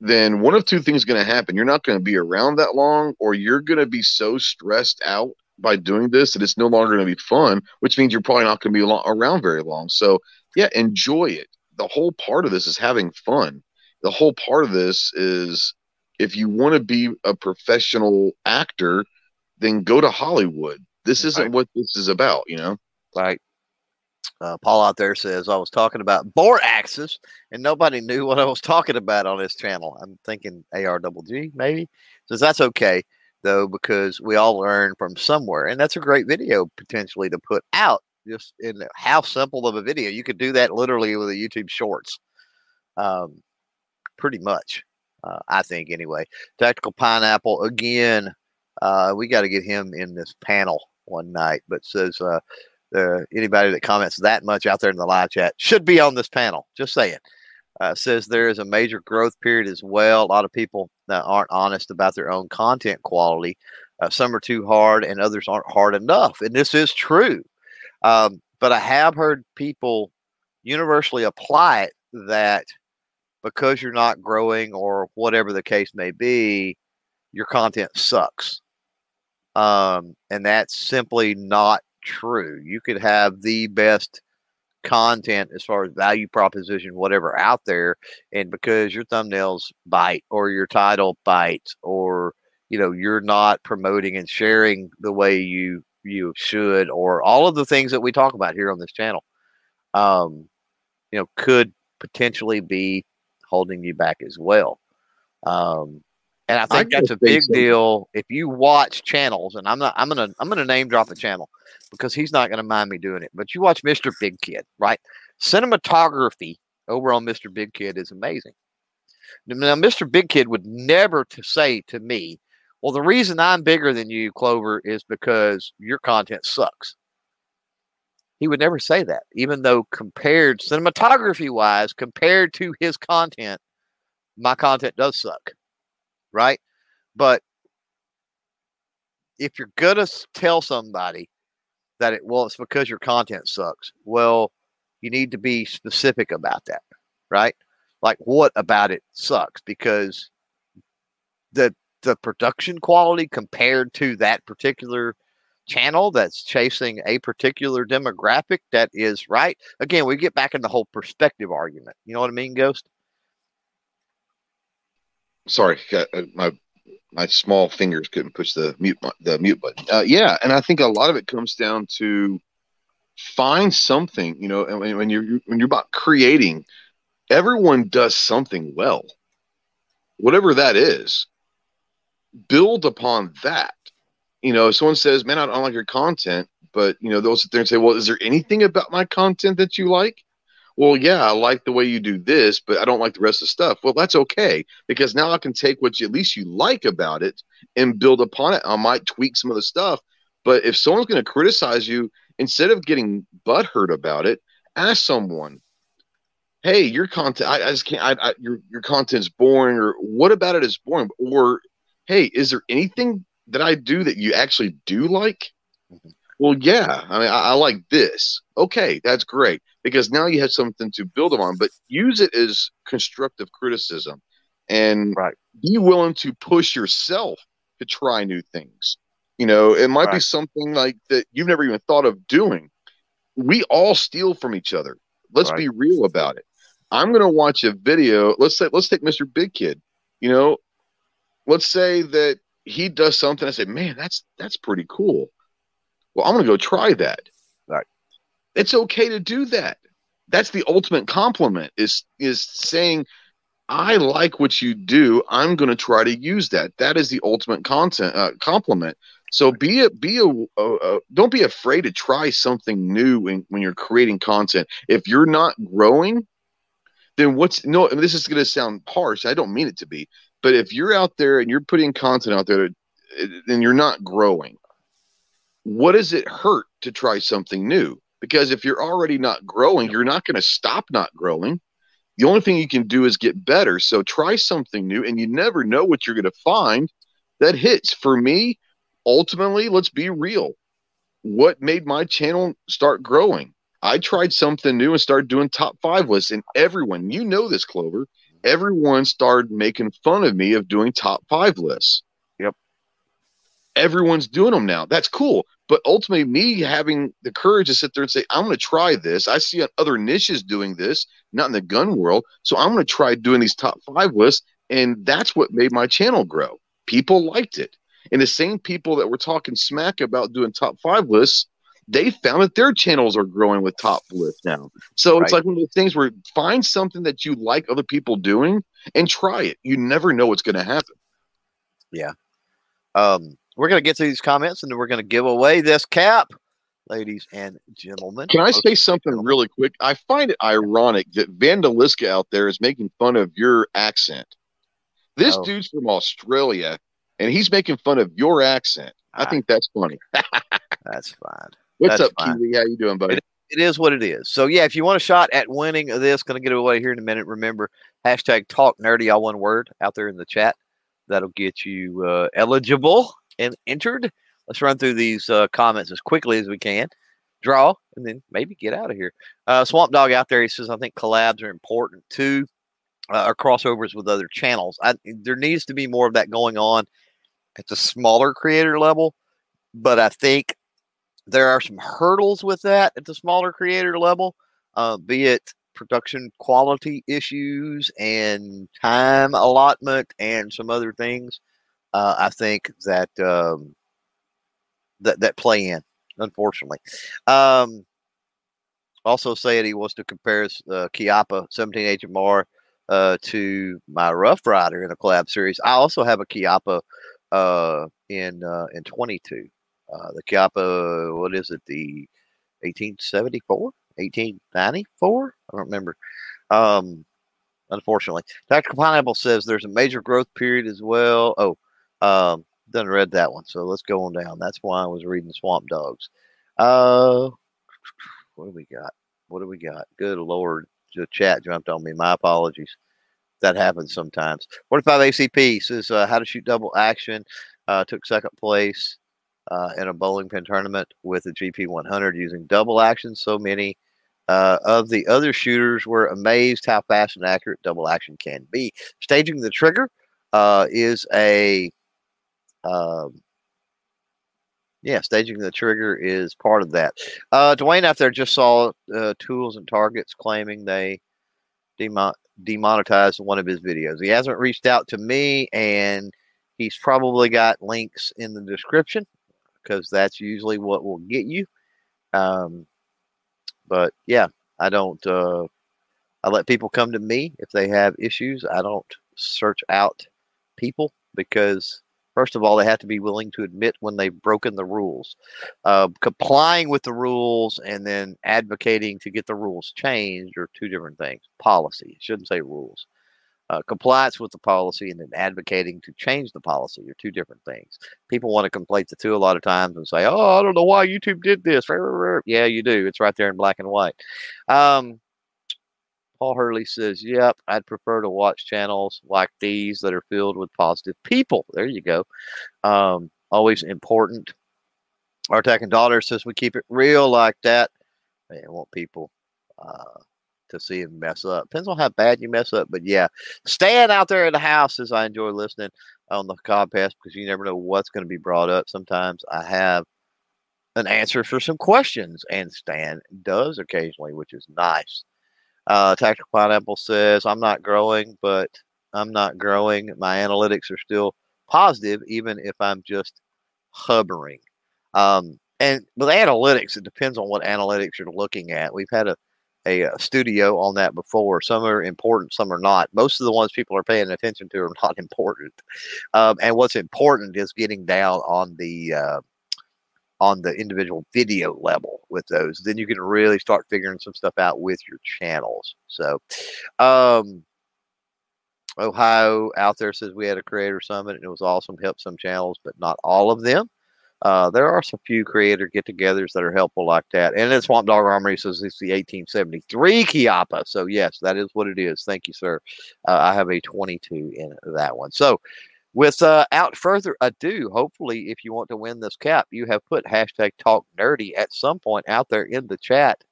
S3: then one of two things is going to happen. You're not going to be around that long, or you're going to be so stressed out by doing this that it's no longer going to be fun, which means you're probably not going to be around very long. So, yeah, enjoy it. The whole part of this is having fun. The whole part of this is if you want to be a professional actor, then go to Hollywood. This isn't what this is about, you know?
S1: Like uh, Paul out there says, I was talking about bore and nobody knew what I was talking about on this channel. I'm thinking AR double G, maybe. Says that's okay, though, because we all learn from somewhere. And that's a great video potentially to put out just in how simple of a video. You could do that literally with a YouTube Shorts. Um, pretty much, uh, I think, anyway. Tactical Pineapple, again, uh, we got to get him in this panel one night. But says uh, uh, anybody that comments that much out there in the live chat should be on this panel. Just saying. uh, says there is a major growth period as well. A lot of people that aren't honest about their own content quality. Uh, some are too hard, and others aren't hard enough. And this is true. Um, but I have heard people universally apply it that because you're not growing or whatever the case may be, your content sucks. Um, and that's simply not true. You could have the best content as far as value proposition, whatever out there, and because your thumbnails bite or your title bites or you know you're not promoting and sharing the way you you should or all of the things that we talk about here on this channel um you know could potentially be holding you back as well um and I think I that's a big so. deal if you watch channels and I'm not I'm gonna I'm gonna name drop a channel because he's not gonna mind me doing it but you watch Mr. Big Kid right cinematography over on Mr. Big Kid is amazing now Mr. Big Kid would never to say to me well, the reason I'm bigger than you, Clover, is because your content sucks. He would never say that, even though compared cinematography wise, compared to his content, my content does suck. Right. But if you're going to tell somebody that it, well, it's because your content sucks, well, you need to be specific about that. Right. Like, what about it sucks? Because the the production quality compared to that particular channel that's chasing a particular demographic that is right. Again, we get back in the whole perspective argument. You know what I mean, Ghost?
S3: Sorry, uh, my my small fingers couldn't push the mute the mute button. Uh, yeah, and I think a lot of it comes down to find something. You know, and when you're when you're about creating, everyone does something well, whatever that is build upon that. You know, if someone says, "Man, I don't like your content," but you know, they'll sit there and say, "Well, is there anything about my content that you like?" Well, yeah, I like the way you do this, but I don't like the rest of the stuff. Well, that's okay because now I can take what you, at least you like about it and build upon it. I might tweak some of the stuff, but if someone's going to criticize you, instead of getting butthurt about it, ask someone, "Hey, your content, I, I just can't. I, I, your your content's boring, or what about it is boring, or hey, is there anything that I do that you actually do like? Mm-hmm. Well, yeah. I mean, I, I, like this. Okay, that's great because now you have something to build on. But use it as constructive criticism, and
S1: right.
S3: be willing to push yourself to try new things. You know, it might right. be something like that you've never even thought of doing. We all steal from each other. Let's right. be real about it. I'm going to watch a video. Let's say, let's take Mr. Big Kid. You know, let's say that he does something. I say, man, that's that's pretty cool. Well, I'm gonna go try that.
S1: Right.
S3: It's okay to do that. That's the ultimate compliment. Is is saying, I like what you do. I'm going to try to use that. That is the ultimate content uh, compliment. So be a be a, a, a, don't be afraid to try something new when, when you're creating content. If you're not growing, then what's no? I mean, this is going to sound harsh. I don't mean it to be. But if you're out there and you're putting content out there and you're not growing, what does it hurt to try something new? Because if you're already not growing, you're not going to stop not growing. The only thing you can do is get better. So try something new, and you never know what you're going to find that hits. For me, ultimately, let's be real. What made my channel start growing? I tried something new and started doing top five lists, and everyone, you know this, Clover, everyone started making fun of me of doing top five lists. Everyone's doing them now. That's cool. But ultimately, me having the courage to sit there and say, I'm going to try this. I see other niches doing this, not in the gun world. So I'm going to try doing these top five lists. And that's what made my channel grow. People liked it. And the same people that were talking smack about doing top five lists they found that their channels are growing with top lists now. So right. it's like one of those things where find something that you like other people doing and try it. You never know what's going to happen.
S1: Yeah. Um, we're going to get to these comments and then we're going to give away this cap, ladies and gentlemen.
S3: Can I say something really quick? I find it ironic that Vandaliska out there is making fun of your accent. This oh. dude's from Australia and he's making fun of your accent. I ah. think that's funny.
S1: that's fine.
S3: What's
S1: That's
S3: up, fine. Kiwi? How you doing, buddy?
S1: It, it is what it is. So yeah, if you want a shot at winning this, going to get away here in a minute. Remember hashtag Talk Nerdy all one word out there in the chat. That'll get you uh, eligible and entered. Let's run through these uh, comments as quickly as we can. Draw and then maybe get out of here. Uh, Swamp Dog out there, he says, I think collabs are important too, uh, or crossovers with other channels. I, there needs to be more of that going on at the smaller creator level, but I think there are some hurdles with that at the smaller creator level, uh, be it production quality issues and time allotment and some other things. Uh, I think that um, that that play in, unfortunately. Um, also said he wants to compare uh, Chiappa 17 HMR uh, to my Rough Rider in a collab series. I also have a Chiappa uh, in uh, in 22. Uh, the Chiappa, what is it? The 1874, 1894? I don't remember. Um, unfortunately, Tactical Pineapple says there's a major growth period as well. Oh, um, done read that one, so let's go on down. That's why I was reading Swamp Dogs. Uh, what do we got? What do we got? Good Lord, the chat jumped on me. My apologies. That happens sometimes. 45 ACP says uh, how to shoot double action. Uh, took second place uh, in a bowling pin tournament with a GP 100 using double action. So many uh, of the other shooters were amazed how fast and accurate double action can be. Staging the trigger uh, is a um, yeah, staging the trigger is part of that. Uh, Dwayne out there just saw uh, tools and targets claiming they demon- demonetized one of his videos. He hasn't reached out to me, and he's probably got links in the description because that's usually what will get you. Um, but yeah, I don't. Uh, I let people come to me if they have issues. I don't search out people because first of all, they have to be willing to admit when they've broken the rules. Uh, complying with the rules and then advocating to get the rules changed are two different things. Policy, shouldn't say rules. Uh, compliance with the policy and then advocating to change the policy are two different things. People want to conflate the two a lot of times and say, "Oh, I don't know why YouTube did this." Yeah, you do. It's right there in black and white. Um, Paul Hurley says, "Yep, I'd prefer to watch channels like these that are filled with positive people." There you go. Um, always important. Our attacking daughter says we keep it real like that. I want people uh, to see him mess up. Depends on how bad you mess up, but yeah, staying out there in the house as I enjoy listening on the podcast because you never know what's going to be brought up. Sometimes I have an answer for some questions, and Stan does occasionally, which is nice. Uh, Tactical Pineapple says, I'm not growing, but I'm not growing. My analytics are still positive, even if I'm just hovering. Um, and with analytics, it depends on what analytics you're looking at. We've had a a, uh, studio on that before. Some are important, some are not. Most of the ones people are paying attention to are not important. Um, and what's important is getting down on the uh, on the individual video level with those. Then you can really start figuring some stuff out with your channels. So, um, Ohio out there says we had a creator summit and it was awesome. Helped some channels, but not all of them. Uh, there are some few creator get-togethers that are helpful like that. And then Swamp Dog Armory says it's the 1873 Chiappa. So yes, that is what it is. Thank you, sir. Uh, I have a 22 in that one. So without uh, further ado, hopefully, if you want to win this cap, you have put hashtag Talk Nerdy at some point out there in the chat,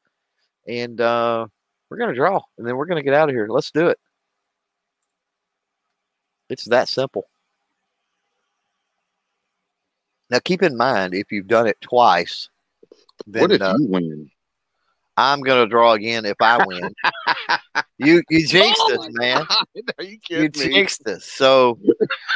S1: and uh, we're gonna draw, and then we're gonna get out of here. Let's do it. It's that simple. Now, keep in mind, if you've done it twice,
S3: then, what if uh, you win?
S1: I'm going to draw again if I win. you you jinxed oh us, man.
S3: Are you kidding
S1: you jinxed us. So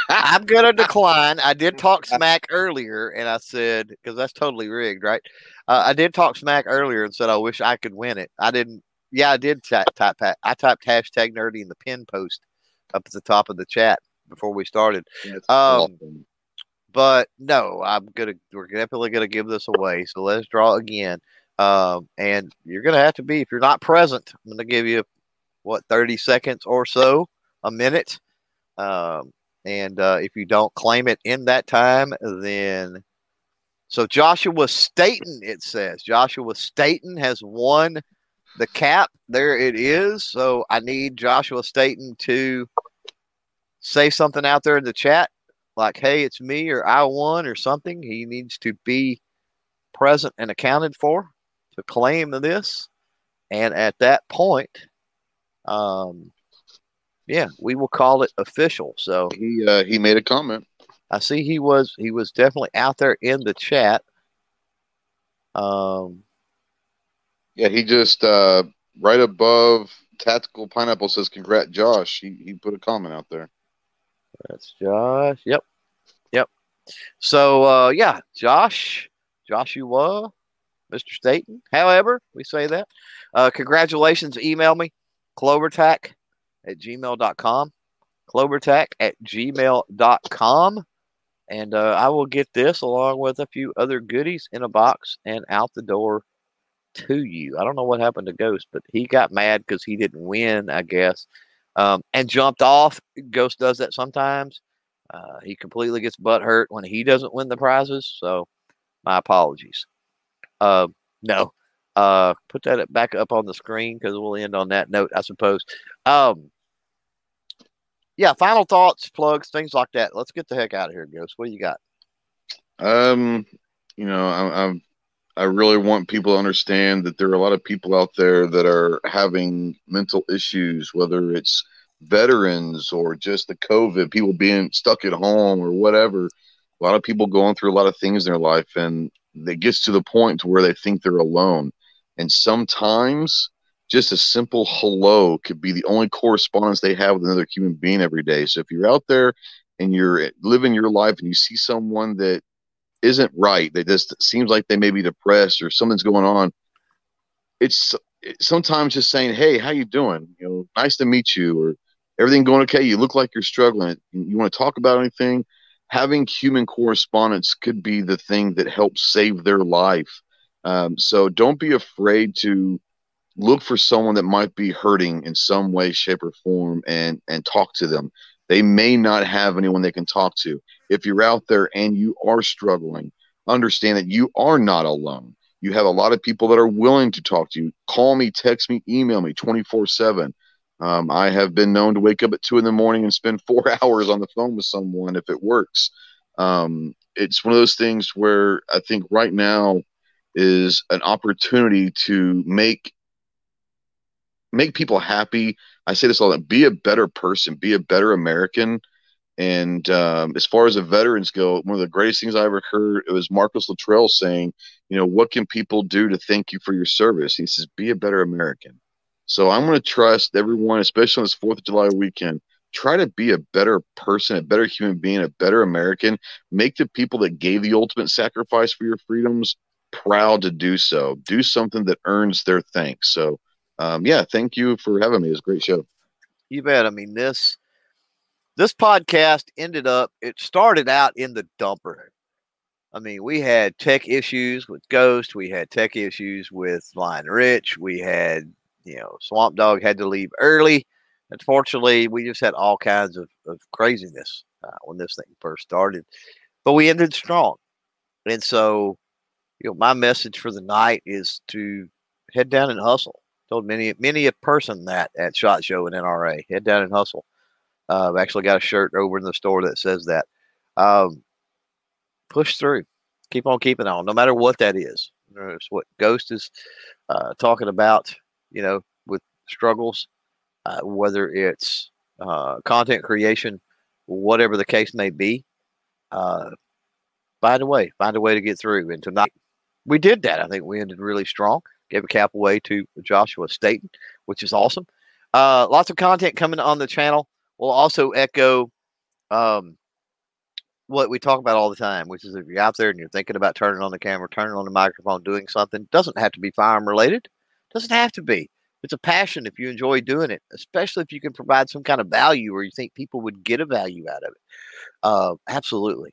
S1: I'm going to decline. I did talk smack earlier, and I said because that's totally rigged, right? Uh, I did talk smack earlier and said I wish I could win it. I didn't. Yeah, I did type. type I typed hashtag nerdy in the pin post up at the top of the chat before we started. Um, awesome. But no, I'm gonna we're definitely gonna give this away. So let's draw again. Um, and you're gonna have to be if you're not present. I'm gonna give you what 30 seconds or so, a minute. Um, and uh, if you don't claim it in that time, then So Joshua Staten, it says Joshua Staten has won the cap. There it is. So I need Joshua Staten to say something out there in the chat, like, "Hey, it's me," or "I won," or something. He needs to be present and accounted for to claim this. And at that point, um, yeah, we will call it official. So
S3: he uh, he made a comment.
S1: I see he was he was definitely out there in the chat. Um,
S3: yeah, he just uh, right above Tactical Pineapple says, "Congrats, Josh." He he put a comment out there.
S1: That's Josh. Yep, yep. So uh, yeah, Josh, Joshua, Mr. Staten. However, we say that. Uh, congratulations. Email me, clovertac at gmail.com. Clovertac at gmail.com. And uh, I will get this along with a few other goodies in a box and out the door to you. I don't know what happened to Ghost, but he got mad because he didn't win, I guess, um, and jumped off. Ghost does that sometimes. Uh, he completely gets butt hurt when he doesn't win the prizes. So, my apologies. Uh, no, uh, put that back up on the screen because we'll end on that note, I suppose. Um, yeah, final thoughts, plugs, things like that. Let's get the heck out of here, Ghost. What do you got?
S3: Um, you know, I, I'm I really want people to understand that there are a lot of people out there that are having mental issues, whether it's veterans or just the COVID, people being stuck at home or whatever. A lot of people going through a lot of things in their life, and it gets to the point where they think they're alone. And sometimes just a simple hello could be the only correspondence they have with another human being every day. So if you're out there and you're living your life and you see someone that isn't right, that just seems like they may be depressed or something's going on, it's sometimes just saying, "Hey, how you doing? You know, nice to meet you," or "Everything going okay? You look like you're struggling. You want to talk about anything?" Having human correspondence could be the thing that helps save their life um, so don't be afraid to look for someone that might be hurting in some way, shape, or form, and and talk to them. They may not have anyone they can talk to. If you're out there and you are struggling, understand that you are not alone. You have a lot of people that are willing to talk to you. Call me, text me, email me 24 7. Um, I have been known to wake up at two in the morning and spend four hours on the phone with someone if it works. Um, it's one of those things where I think right now is an opportunity to make make people happy. I say this all the time: be a better person, be a better American. And um, as far as the veterans go, one of the greatest things I ever heard it was Marcus Luttrell saying, "You know, what can people do to thank you for your service?" He says, "Be a better American." So I'm going to trust everyone, especially on this Fourth of July weekend. Try to be a better person, a better human being, a better American. Make the people that gave the ultimate sacrifice for your freedoms proud to do so. Do something that earns their thanks. So, um, yeah, thank you for having me. It's a great show.
S1: You bet. I mean, this this podcast ended up. It started out in the dumper. I mean, we had tech issues with Ghost. We had tech issues with Flying Rich. We had, you know, Swamp Dog had to leave early. Unfortunately, we just had all kinds of, of craziness uh, when this thing first started. But we ended strong. And so you know, my message for the night is to head down and hustle. Told many many a person that at Shot Show and NRA, head down and hustle. Uh, I've actually got a shirt over in the store that says that. Um, push through, keep on keeping on, no matter what that is. It's what Ghost is uh, talking about. You know, with struggles, uh, whether it's uh, content creation, whatever the case may be. Uh, find a way, find a way to get through. And tonight, we did that. I think we ended really strong. Gave a cap away to Joshua Staten, which is awesome. Uh, lots of content coming on the channel. We'll also echo um, what we talk about all the time, which is if you're out there and you're thinking about turning on the camera, turning on the microphone, doing something, doesn't have to be firearm related. Doesn't have to be. It's a passion if you enjoy doing it, especially if you can provide some kind of value or you think people would get a value out of it. Uh, absolutely.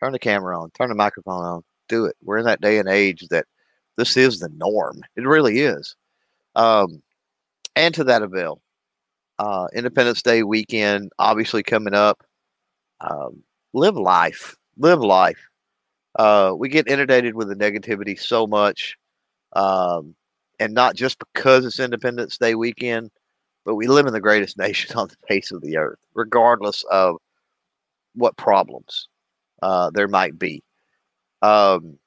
S1: Turn the camera on, turn the microphone on, do it. We're in that day and age that this is the norm. It really is. Um, and to that avail, uh, Independence Day weekend, obviously coming up. Um, live life. Live life. uh, we get inundated with the negativity so much, um, and not just because it's Independence Day weekend, but we live in the greatest nation on the face of the earth, regardless of what problems uh, there might be. Um,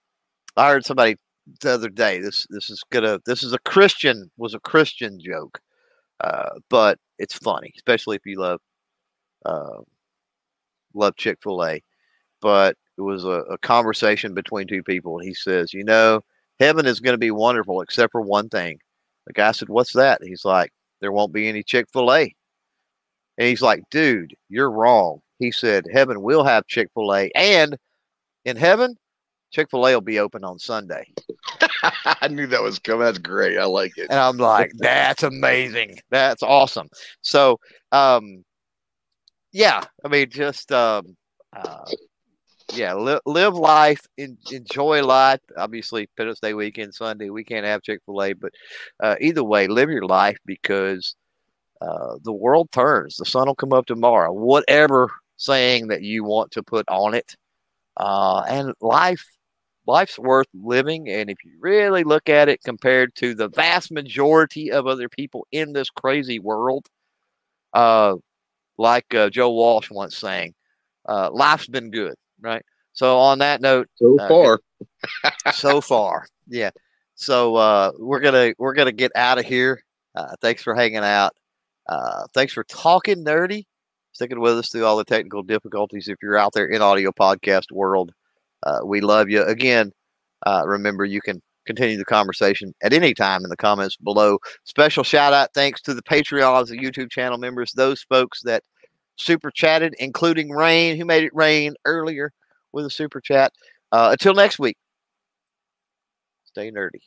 S1: I heard somebody the other day. This this is gonna this is a Christian was a Christian joke, uh, but it's funny, especially if you love uh, love Chick Fil A. But it was a, a conversation between two people, and he says, "You know, heaven is going to be wonderful, except for one thing." The guy said, "What's that?" He's like, "There won't be any Chick Fil A." And he's like, "Dude, you're wrong." He said, "Heaven will have Chick Fil A, and in heaven, Chick Fil A will be open on Sunday."
S3: I knew that was coming. That's great. I like it.
S1: And I'm like, "That's amazing. That's awesome." So, um, yeah, I mean, just um, uh, yeah, li- live life, in, enjoy life. Obviously, Independence Day weekend, Sunday, we can't have Chick Fil A, but uh, either way, live your life because uh, the world turns. The sun will come up tomorrow. Whatever saying that you want to put on it, uh, and life, life's worth living. And if you really look at it compared to the vast majority of other people in this crazy world, uh, like uh, Joe Walsh once saying, uh, life's been good, right? So on that note,
S3: so
S1: uh,
S3: far,
S1: so far, yeah. So uh, we're gonna we're gonna get out of here. Uh, thanks for hanging out. Uh, thanks for talking nerdy, sticking with us through all the technical difficulties. If you're out there in audio podcast world, uh, we love you. Again, uh, remember you can continue the conversation at any time in the comments below. Special shout out thanks to the Patreons, the YouTube channel members, those folks that super chatted, including Rain, who made it rain earlier with a super chat. Uh, until next week, stay nerdy.